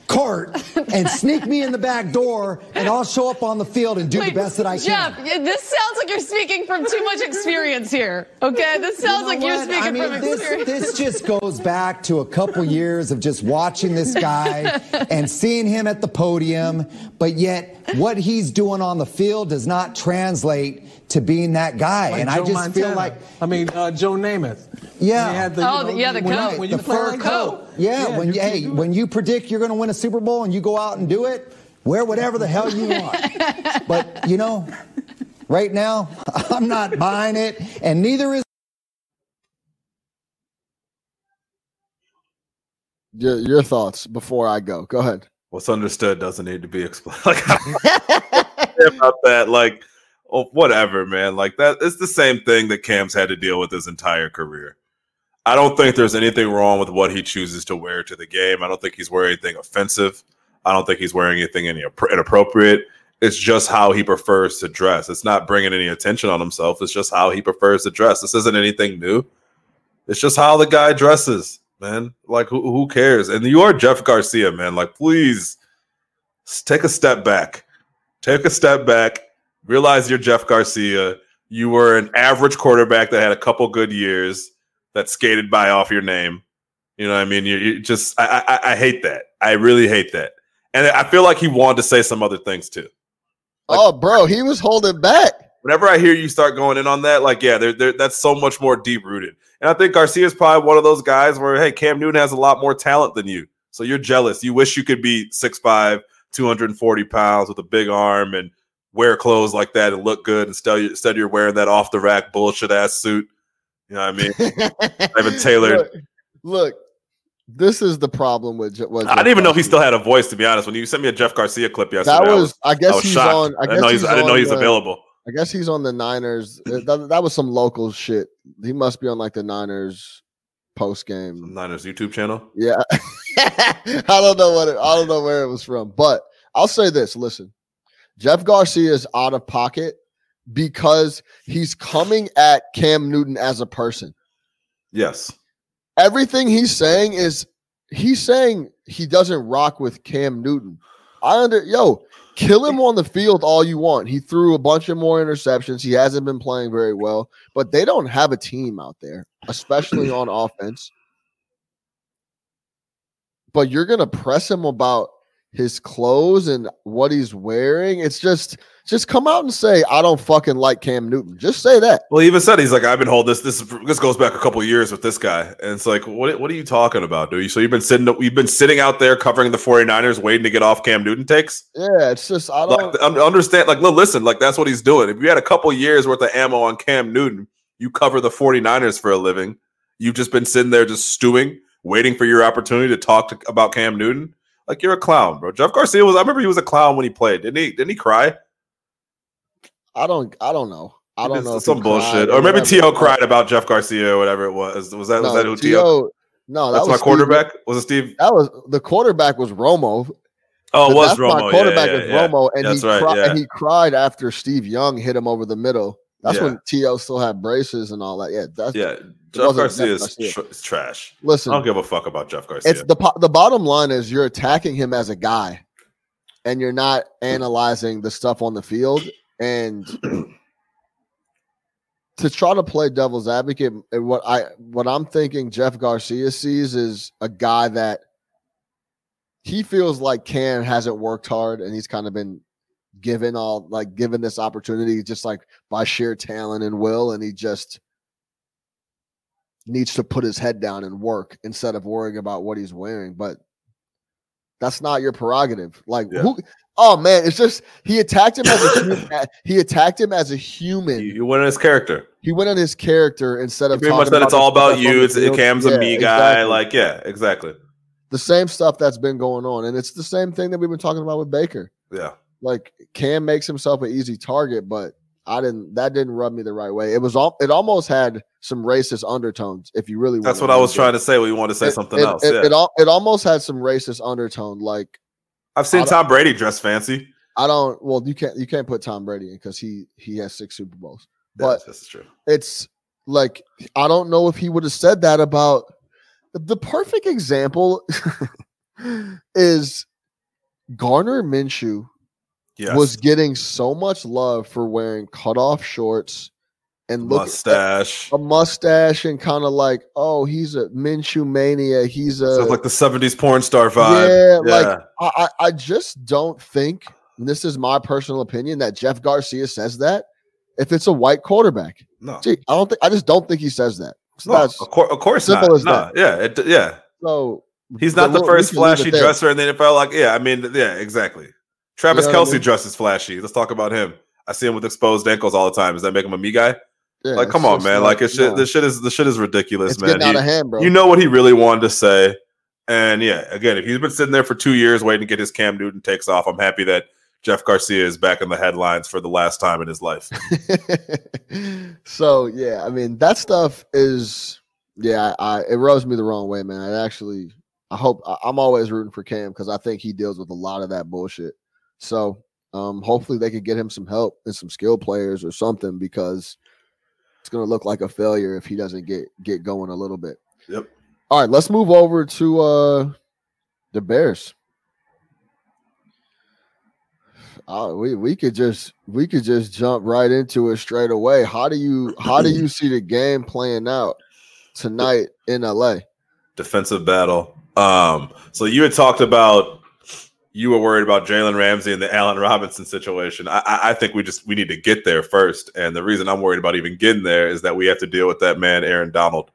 cart and sneak me in the back door and I'll show up on the field and do the best that I Jeff, can. y- this sounds like you're speaking from too much experience here. Okay, this sounds You know like you're what? speaking I mean, from this, experience. this just goes back to a couple years of just watching this guy and seeing him at the podium, but yet what he's doing on the field does not translate to being that guy. Like and Joe I just Montana. feel like, I mean, uh, Joe Namath. yeah. Had the, Oh, you know, the- yeah, the when, coat. when you the fur like coat. that. Yeah, when you you, hey, when you predict you're going to win a Super Bowl and you go out and do it, wear whatever the hell you want. but you know, right now, I'm not buying it, and neither is. Your your thoughts before I go. Go ahead. What's understood doesn't need to be explained. Like I don't care about that. Like, oh, whatever, man. Like that. It's the same thing that Cam's had to deal with his entire career. I don't think there's anything wrong with what he chooses to wear to the game. I don't think he's wearing anything offensive. I don't think he's wearing anything any inappropriate. It's just how he prefers to dress. It's not bringing any attention on himself. It's just how he prefers to dress. This isn't anything new. It's just how the guy dresses, man. Like who, who cares? And you are Jeff Garcia, man. Like please take a step back. Take a step back. Realize you're Jeff Garcia. You were an average quarterback that had a couple good years that skated by off your name. You know what I mean? You, you just I, I I hate that. I really hate that. And I feel like he wanted to say some other things too. oh, bro, he was holding back. Whenever I hear you start going in on that, like, yeah, there, there, that's so much more deep rooted. And I think Garcia is probably one of those guys where, hey, Cam Newton has a lot more talent than you. So you're jealous. You wish you could be 6'5, 240 pounds with a big arm and wear clothes like that and look good. Instead, you- instead you're wearing that off the rack bullshit ass suit. You know what I mean? Ivan tailored. Look, look, this is the problem with. Je- I didn't even know he still had a voice, to be honest. When you sent me a Jeff Garcia clip yesterday, That I was. I guess I was he's shocked. on. I I, guess didn't know he's, I didn't know he's the- available. I guess he's on the Niners. That, that was some local shit. He must be on like the Niners post game. Niners YouTube channel. Yeah, I don't know what. It, I don't know where it was from, but I'll say this. Listen, Jeff Garcia is out of pocket because he's coming at Cam Newton as a person. Yes. Everything he's saying is he's saying he doesn't rock with Cam Newton. I under yo kill him on the field all you want. He threw a bunch of more interceptions. He hasn't been playing very well, but they don't have a team out there, especially on offense. But you're gonna press him about his clothes and what he's wearing. It's just just come out and say, I don't fucking like Cam Newton. Just say that. Well, he even said he's like, I've been holding this. This this goes back a couple years with this guy, and it's like, what what are you talking about, dude? So you've been sitting you've been sitting out there covering the 49ers, waiting to get off Cam Newton takes. Yeah, it's just I don't Like, understand? Like, listen, like that's what he's doing. If you had a couple years worth of ammo on Cam Newton, you cover the 49ers for a living. You've just been sitting there just stewing, waiting for your opportunity to talk to, about Cam Newton. Like you're a clown, bro. Jeff Garcia was. I remember he was a clown when he played. Didn't he? Didn't he cry? I don't I don't know. I don't It's know. some bullshit. Or maybe. T.O. cried about Jeff Garcia or whatever it was. Was that was that who T.O. No, that That's was my Steve- quarterback. Was it Steve? that was the quarterback was Romo. Oh, it was That's Romo. My Yeah, quarterback yeah, was yeah. Romo, and That's he right, cried, yeah. and he cried after Steve Young hit him over the middle. That's Yeah. when T.O. still had braces and all that. Yeah, that's Yeah, Jeff Garcia is tr- trash. Listen, I don't give a fuck about Jeff Garcia. it's the po- the bottom line is you're attacking him as a guy, and you're not analyzing the stuff on the field. And to try to play devil's advocate, what I what I'm thinking Jeff Garcia sees is a guy that he feels like Cam hasn't worked hard, and he's kind of been given all like given this opportunity just like by sheer talent and will, and he just needs to put his head down and work instead of worrying about what he's wearing. But that's not your prerogative. Like Yeah. who oh man, it's just he attacked him as a human. he attacked him as a human. You, went on his character. he went on his character instead of Pretty much that it's all about you. It's field. Cam's a me guy. exactly. Like, yeah, exactly. the same stuff that's been going on. And it's the same thing that we've been talking about with Baker. Yeah. Like Cam makes himself an easy target, but I didn't that didn't rub me the right way. It was all it almost had some racist undertones, if you really That's what I was trying to say. We want to say it. something it, else. It, yeah. it, al- it almost had some racist undertone. Like I've seen Tom Brady dress fancy. I don't well, you can't you can't put Tom Brady in because he he has six Super Bowls. But- this is true. it's like I don't know if he would have said that about the, the perfect example is Garner Minshew Yes. was getting so much love for wearing cutoff shorts and look mustache. a mustache and kind of like, oh, he's a Minshew mania. He's a So like the '70s porn star vibe. yeah, like I, I just don't think and this is my personal opinion that Jeff Garcia says that if it's a white quarterback. no, Gee, I don't think I just don't think he says that. So no, of, course, of course simple not. as no, that. yeah, it, yeah. so He's not the we'll- first can leave it flashy dresser in the NFL. Like, yeah, I mean, yeah, exactly. Travis know what I Kelsey mean? dresses flashy. Let's talk about him. I see him with exposed ankles all the time. Does that make him a me guy? Yeah, like, come on, man. Like, it's shit, no. this shit is the shit is ridiculous, it's man. out of hand, bro. you know what he really wanted to say, and yeah, again, if he's been sitting there for two years waiting to get his Cam Newton takes off, I'm happy that Jeff Garcia is back in the headlines for the last time in his life. so yeah, I mean that stuff is yeah, I it rubs me the wrong way, man. I actually I hope I, I'm always rooting for Cam because I think he deals with a lot of that bullshit. So um hopefully they could get him some help and some skill players or something because it's gonna look like a failure if he doesn't get get going a little bit. Yep. All right, let's move over to uh the Bears. Uh, we we could just we could just jump right into it straight away. How do you how do you see the game playing out tonight in LA? defensive battle. Um, so you had talked about you were worried about Jalen Ramsey and the Allen Robinson situation. I, I, think we just we need to get there first, and the reason I'm worried about even getting there is that we have to deal with that man Aaron Donald.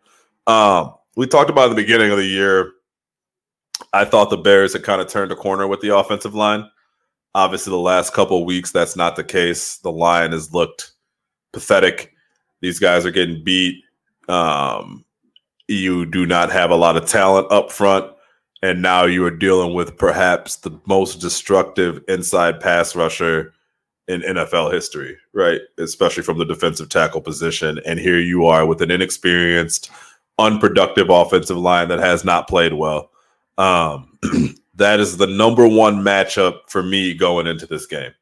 Um, we talked about the beginning of the year. I thought the Bears had kind of turned a corner with the offensive line. Obviously, the last couple weeks that's not the case. The line has looked pathetic. These guys are getting beat. Um, you do not have a lot of talent up front and now you are dealing with perhaps the most destructive inside pass rusher in NFL history, right? Especially from the defensive tackle position. And here you are with an inexperienced, unproductive offensive line that has not played well. Um, that is the number one matchup for me going into this game.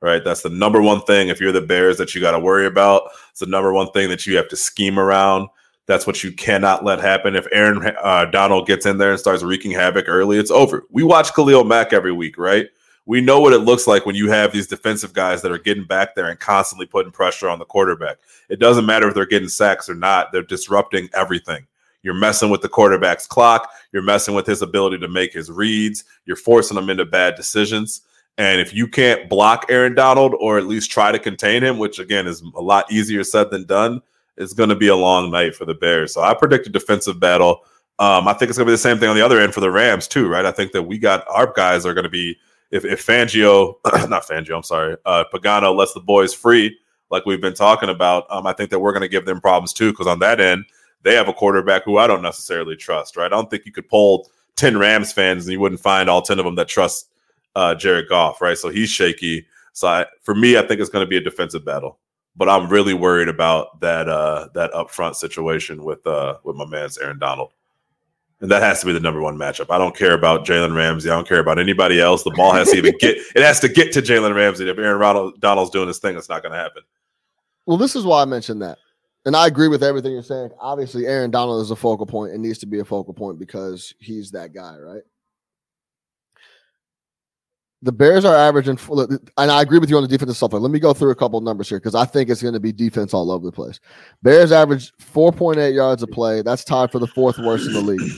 Right. That's the number one thing. If you're the Bears that you got to worry about, it's the number one thing that you have to scheme around. That's what you cannot let happen. If Aaron uh, Donald gets in there and starts wreaking havoc early, it's over. We watch Khalil Mack every week, right? We know what it looks like when you have these defensive guys that are getting back there and constantly putting pressure on the quarterback. It doesn't matter if they're getting sacks or not, they're disrupting everything. You're messing with the quarterback's clock, you're messing with his ability to make his reads, you're forcing him into bad decisions. And if you can't block Aaron Donald or at least try to contain him, which again is a lot easier said than done, it's going to be a long night for the Bears. So I predict a defensive battle. Um, I think it's going to be the same thing on the other end for the Rams too, right? I think that we got our guys are going to be if, if Fangio, not Fangio, I'm sorry, uh, Pagano lets the boys free, like we've been talking about. Um, I think that we're going to give them problems too, because on that end they have a quarterback who I don't necessarily trust, right? I don't think you could pull ten Rams fans and you wouldn't find all ten of them that trust uh, Jared Goff, right? So he's shaky. So I, for me, I think it's going to be a defensive battle but I'm really worried about that uh that upfront situation with uh with my man's Aaron Donald. And that has to be the number one matchup. I don't care about Jalen Ramsey. I don't care about anybody else. The ball has to even get it has to get to Jalen Ramsey. If Aaron Ronald, Donald's doing his thing, it's not gonna happen. Well, this is why I mentioned that. And I agree with everything you're saying. Obviously, Aaron Donald is a focal point and needs to be a focal point because he's that guy, right? The Bears are averaging, and I agree with you on the defensive stuff. Let me go through a couple numbers here because I think it's going to be defense all over the place. Bears average 4.8 yards a play. That's tied for the fourth worst in the league.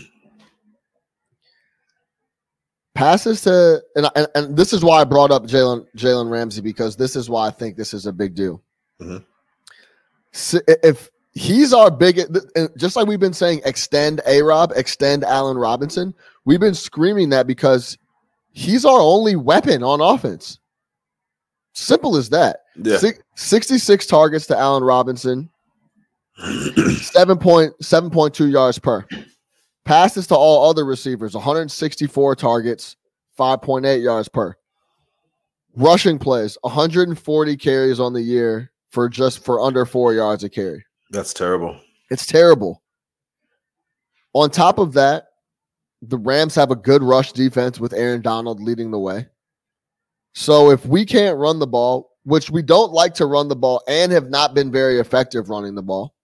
passes to and, and and this is why I brought up Jalen Jalen Ramsey because this is why I think this is a big deal. Mhm. So if he's our biggest, just like we've been saying, extend A Rob, extend Allen Robinson. We've been screaming that because he's our only weapon on offense. Simple as that. Yeah. Six, 66 targets to Allen Robinson, 7.7.2 yards per. Passes to all other receivers, 164 targets, 5.8 yards per. Rushing plays, 140 carries on the year for just for under four yards a carry. That's terrible. It's terrible. On top of that, the Rams have a good rush defense with Aaron Donald leading the way. So if we can't run the ball, which we don't like to run the ball and have not been very effective running the ball,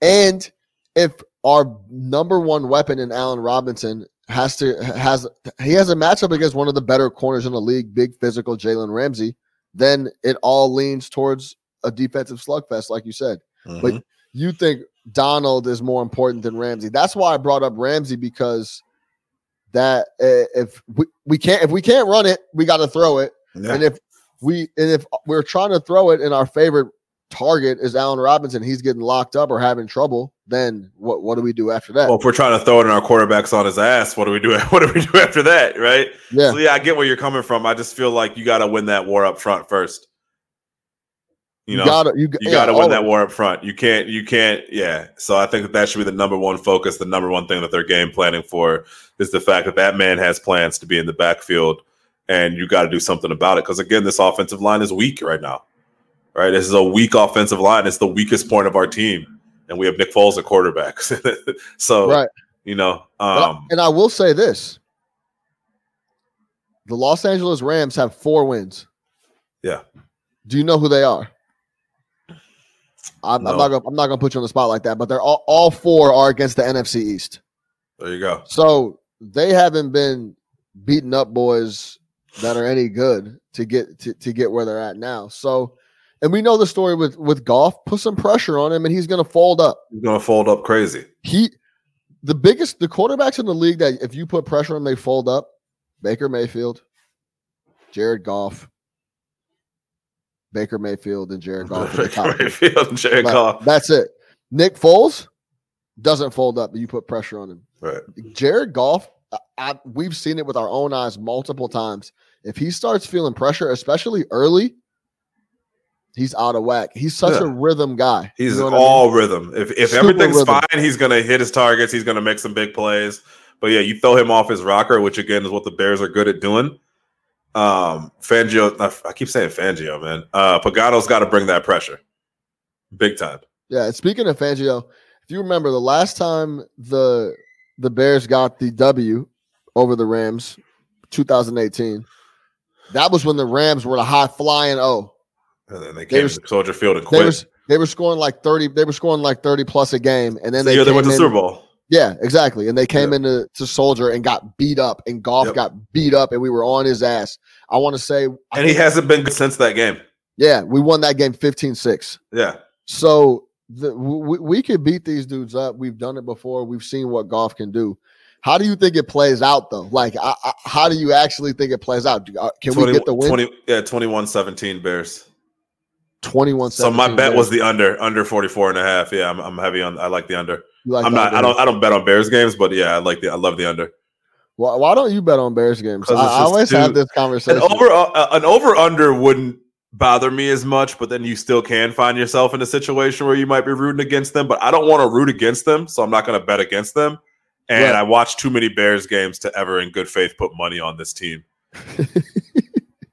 and if our number one weapon in Allen Robinson has to has he has a matchup against one of the better corners in the league, big physical Jalen Ramsey, then it all leans towards a defensive slugfest, like you said. But Mhm. you think Donald is more important than Ramsey. That's why I brought up Ramsey because that uh, if we, we can't if we can't run it, we got to throw it. Yeah. And if we and if we're trying to throw it and our favorite target is Allen Robinson, he's getting locked up or having trouble, then what what do we do after that? well, if we're trying to throw it in our quarterbacks on his ass, what do we do? What do we do after that? Right? yeah. So yeah, I get where you're coming from. I just feel like you got to win that war up front first. You know, gotta you, you got to win that war up front. You can't, you can't, yeah. So I think that that should be the number one focus. The number one thing that they're game planning for is the fact that that man has plans to be in the backfield, and you got to do something about it. Because again, this offensive line is weak right now. Right, this is a weak offensive line. It's the weakest point of our team, and we have Nick Foles at quarterback. so, Right. you know, um, and I will say this: the Los Angeles Rams have four wins. Yeah. Do you know who they are? I'm, I'm not gonna I'm not gonna put you on the spot like that, but they're all, all four are against the NFC East. there you go. So they haven't been beating up boys that are any good to get to, to get where they're at now. So and we know the story with with Goff. Put some pressure on him and he's gonna fold up. He's gonna fold up crazy. He the biggest the quarterbacks in the league that if you put pressure on them, they fold up. Baker Mayfield, Jared Goff, Baker Mayfield, and Jared Goff. the. Mayfield and Jared But Goff. That's it. Nick Foles doesn't fold up, but you put pressure on him. Right. Jared Goff, I, I, we've seen it with our own eyes multiple times. If he starts feeling pressure, especially early, he's out of whack. He's such a rhythm guy. You He's know what I mean? all rhythm. If if Super everything's rhythm. fine, he's gonna hit his targets. He's gonna make some big plays. But yeah, you throw him off his rocker, which again is what the Bears are good at doing. Um, Fangio, I, I keep saying Fangio, man. Uh, Pagano's got to bring that pressure, big time. Yeah. Speaking of Fangio, if you remember the last time the the Bears got the W over the Rams, 2018, that was when the Rams were the high flying O. And then they They came were- to Soldier Field and They quit. were they were scoring like 30, they were scoring like 30 plus a game. And then the they, year they went to in- Super Bowl. Yeah, exactly. And they came Yeah. into to Soldier and got beat up, and Goff Yep. got beat up, and we were on his ass. I want to say, And he hasn't been good since that game. yeah, we won that game 15 6. Yeah. So the, we, we could beat these dudes up. We've done it before. We've seen what Goff can do. How do you think it plays out, though? Like, I, I, how do you actually think it plays out? Uh, Can we get the win? 20, yeah, 21-17 Bears. 21 So my bet was the under, under 44 and a half. Yeah, I'm, I'm heavy on I like the under. Like I'm not I don't I don't bet on Bears games, but yeah, I like the I love the under. Why, why don't you bet on Bears games? I, I always too- have this An conversation. over uh, an over under wouldn't bother me as much, but then you still can find yourself in a situation where you might be rooting against them. But I don't want to root against them, so I'm not going to bet against them. And Right. I watch too many Bears games to ever, in good faith, put money on this team.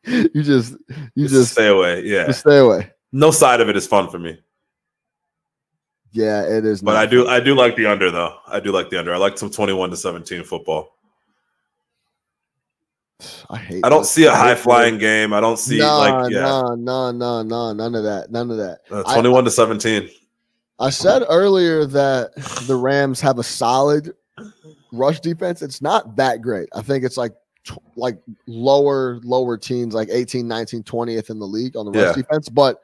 you just, you Just, just, stay away. Yeah, just stay away. no side of it is fun for me. Yeah, it is. But I do. I do like the under though. I do like the under. I like some 21 to 17 football. I hate. I don't this. see a high flying game. I don't see nah, like yeah, nah, nah, nah, nah, none of that, none of that. uh, I- 21 to 17. I said earlier that the Rams have a solid rush defense. It's not that great. I think it's like like lower lower teens, like 18, 19, 20th in the league on the rush Yeah. defense, but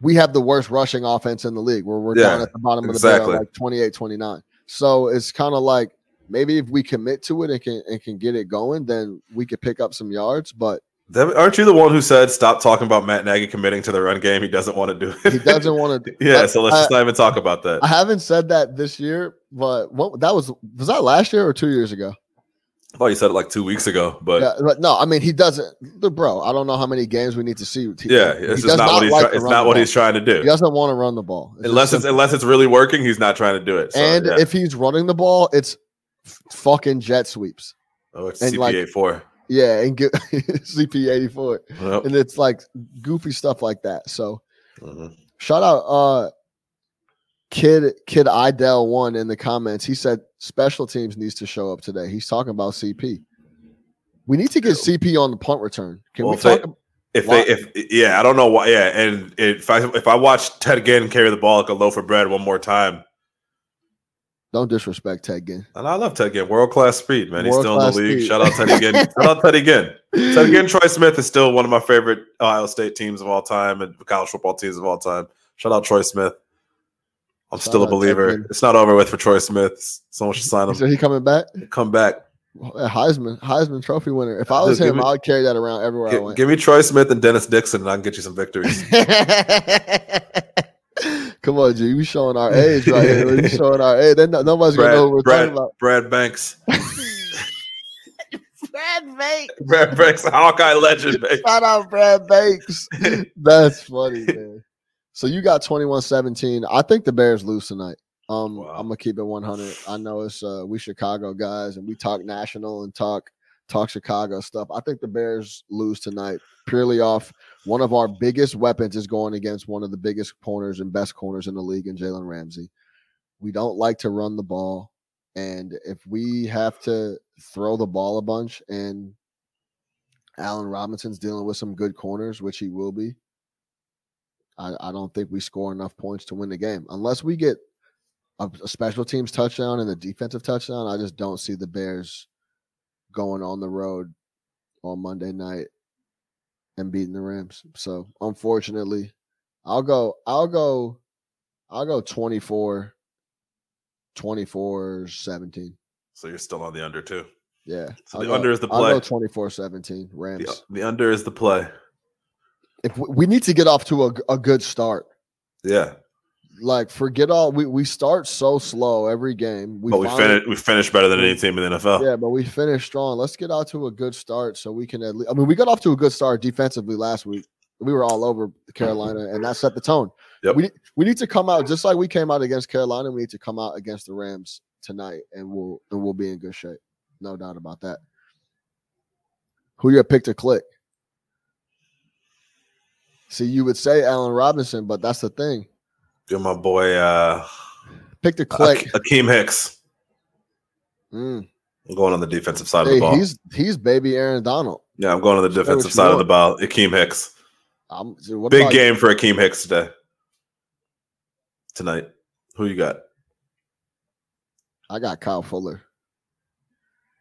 we have the worst rushing offense in the league where we're Yeah, down at the bottom of the exactly. barrel like 28, 29. So it's kind of like maybe if we commit to it and can and can get it going, then we could pick up some yards. But That- aren't you the one who said stop talking about Matt Nagy committing to the run game? He doesn't want to do it. he doesn't want to. yeah, so let's just not even talk about that. I haven't said that this year, but what that was was that last year or two years ago? I thought you said it like two weeks ago, but Yeah, but no, I mean he doesn't. Look, bro, I don't know how many games we need to see. He- yeah, it's just not, what he's. like try- it's not what ball. he's trying to do. He doesn't want to run the ball It's unless it's unless it's really working, he's not trying to do it. So, and yeah. if he's running the ball, it's fucking jet sweeps. oh, it's and CP like- four. Yeah, and get CP eighty four, Yep. and it's like goofy stuff like that. So Mhm. shout out, uh, kid kid Idell one in the comments. He said special teams needs to show up today. He's talking about CP. We need to get CP on the punt return. Can Well, we if they- talk? If Why- they, if yeah, I don't know why. Yeah, and if I if I watch Ted Ginn carry the ball like a loaf of bread one more time, Don't disrespect Ted Ginn. and I love Ted Ginn, world class speed, man. He's still in the league. speed. Shout out Ted Ginn. Shout out Ted Ginn. Ted Ginn, Troy Smith is still one of my favorite Ohio State teams of all time and college football teams of all time. Shout out Troy Smith. I'm still a believer. Ginn. It's not over with for Troy Smith. Someone should sign So him. he coming back? Come back. Heisman, Heisman Trophy winner. If I was Dude, him, me- I would carry that around everywhere I went. give me Troy Smith and Dennis Dixon, and I can get you some victories. Come on, G. We showing our age right here. We showing our age. Then no- nobody's gonna know what we're Brad, talking about. Brad Banks. Brad Banks. Brad Banks, Hawkeye legend, baby. Shout out Brad Banks. That's funny, man. So you got 21-17. I think the Bears lose tonight. Um, Wow. I'm gonna keep it 100. I know it's uh, we Chicago guys, and we talk national and talk talk Chicago stuff. I think the Bears lose tonight purely off one of our biggest weapons is going against one of the biggest corners and best corners in the league in Jalen Ramsey. We don't like to run the ball, and if we have to throw the ball a bunch, and Allen Robinson's dealing with some good corners, which he will be. I, I don't think we score enough points to win the game unless we get a, a special teams touchdown and a defensive touchdown. I just don't see the Bears going on the road on Monday night and beating the Rams. So unfortunately, I'll go, I'll go, I'll go 24, 24, 17. So you're still on the under too. Yeah. So I'll the go- under is the I'll play. go 24, 17 Rams. The, the under is the play. If we, we need to get off to a, a good start. Yeah, Like forget all we, we start so slow every game. We but we finished. We finished better than any team in the NFL. Yeah, but we finished strong. Let's get out to a good start so we can at least. I mean, we got off to a good start defensively last week. We were all over Carolina, and that set the tone. Yep. We we need to come out just like we came out against Carolina. We need to come out against the Rams tonight, and we'll and we'll be in good shape. No doubt about that. Who you picked to click? See, you would say Allen Robinson, but that's the thing. Give my boy uh, Pick to click. Ak- Akiem Hicks. Mm. I'm going on the defensive side of the ball. he's he's baby Aaron Donald. Yeah, I'm going on the defensive you side of the ball. Akiem Hicks. I'm, so what Big game for Akiem Hicks today. Tonight. Who you got? I got Kyle Fuller.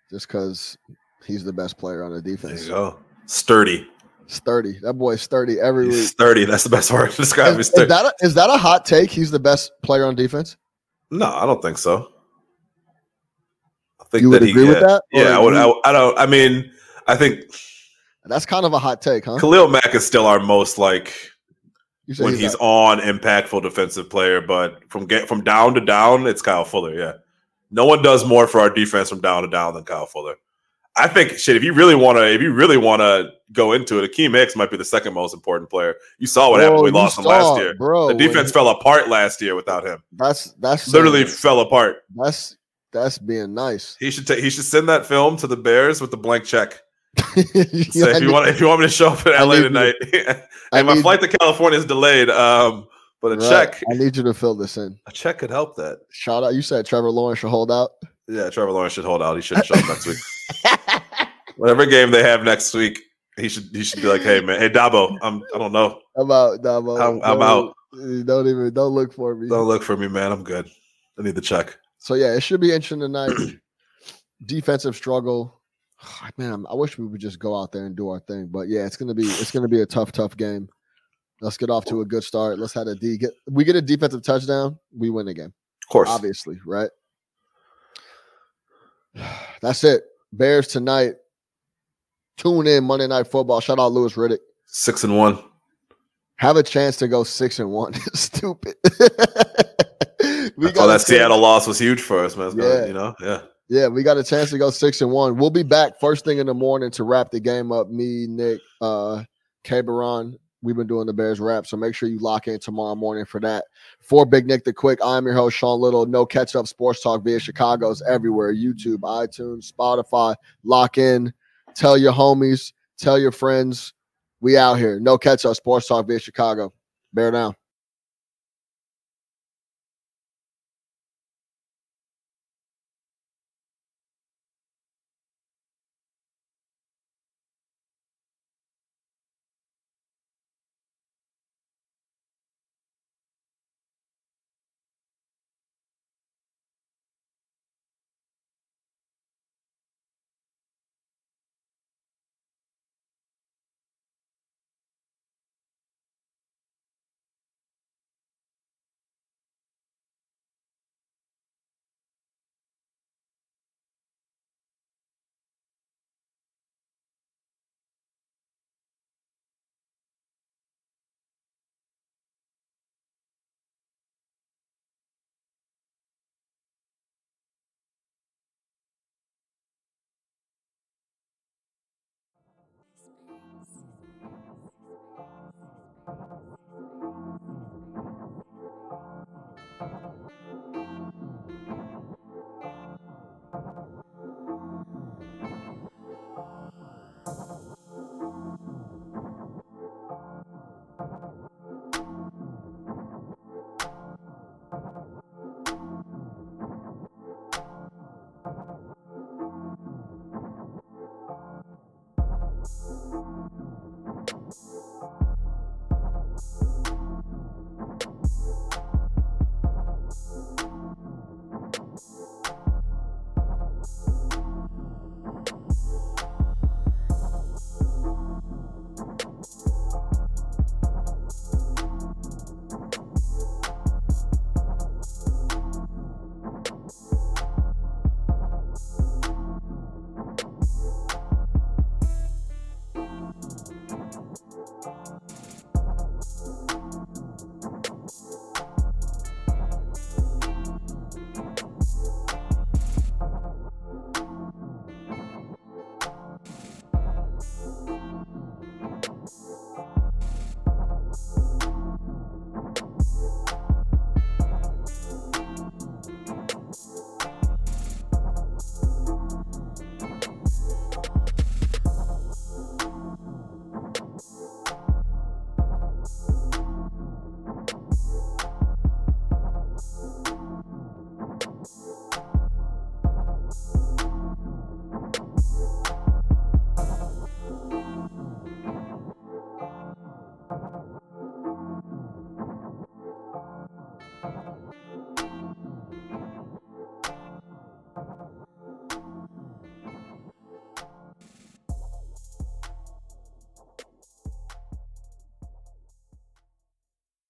Just because he's the best player on the There defense. you go. Sturdy. Sturdy. That boy's sturdy every He's week. sturdy. That's the best word to describe. Is, is that a, is that a hot take? He's the best player on defense. No, I don't think so. I think You would that he, agree with yeah. that? Yeah, I would. I, I don't. I mean, I think That's kind of a hot take, huh? Khalil Mack is still our most like when he's on impactful defensive player, but from get from down to down, it's Kyle Fuller. Yeah, no one does more for our defense from down to down than Kyle Fuller. I think shit. If you really want to, if you really want to go into it, Akiem Hicks might be the second most important player. You saw what happened. Bro, when We lost him last year. bro. the defense fell apart last year without him. That's that's Literally fell apart. that's that's being nice. He should take. He should send that film to the Bears with the blank check. Yeah, Say, I if you need- want, if you want me to show up in LA tonight, I and my flight to California is delayed. Um, but a right, check, I need you to fill this in. a check could help that. Shout out. You said Trevor Lawrence should hold out. Yeah, Trevor Lawrence should hold out. He shouldn't show up next week. Whatever game they have next week, he should he should be like, hey man, hey Dabo, I'm I don't know. I'm out. Dabo. I'm- I'm out. Don't even don't look for me. Don't look for me, man. I'm good. I need the check. So yeah, it should be interesting tonight. Defensive struggle. Ah, man, I wish we would just go out there and do our thing. But yeah, it's gonna be it's gonna be a tough, tough game. Let's get off to a good start. Let's have a D get we get a defensive touchdown, we win the game. Of course. Obviously, right? That's it. Bears tonight. Tune in Monday Night Football. Shout out Louis Riddick. Six and one. Have a chance to go six and one. Stupid. we got oh, that Seattle loss was huge for us, man. Yeah. You know, yeah. Yeah, we got a chance to go six and one. We'll be back first thing in the morning to wrap the game up. Me, Nick, uh, Caberon. We've been doing the Bears wrap, so make sure you lock in tomorrow morning for that. For Big Nick the Quick, I'm your host, Sean Little. No catch up sports talk via Chicago's everywhere YouTube, iTunes, Spotify. Lock in. Tell your homies, tell your friends. We out here. No catch up sports talk via Chicago. Bear down.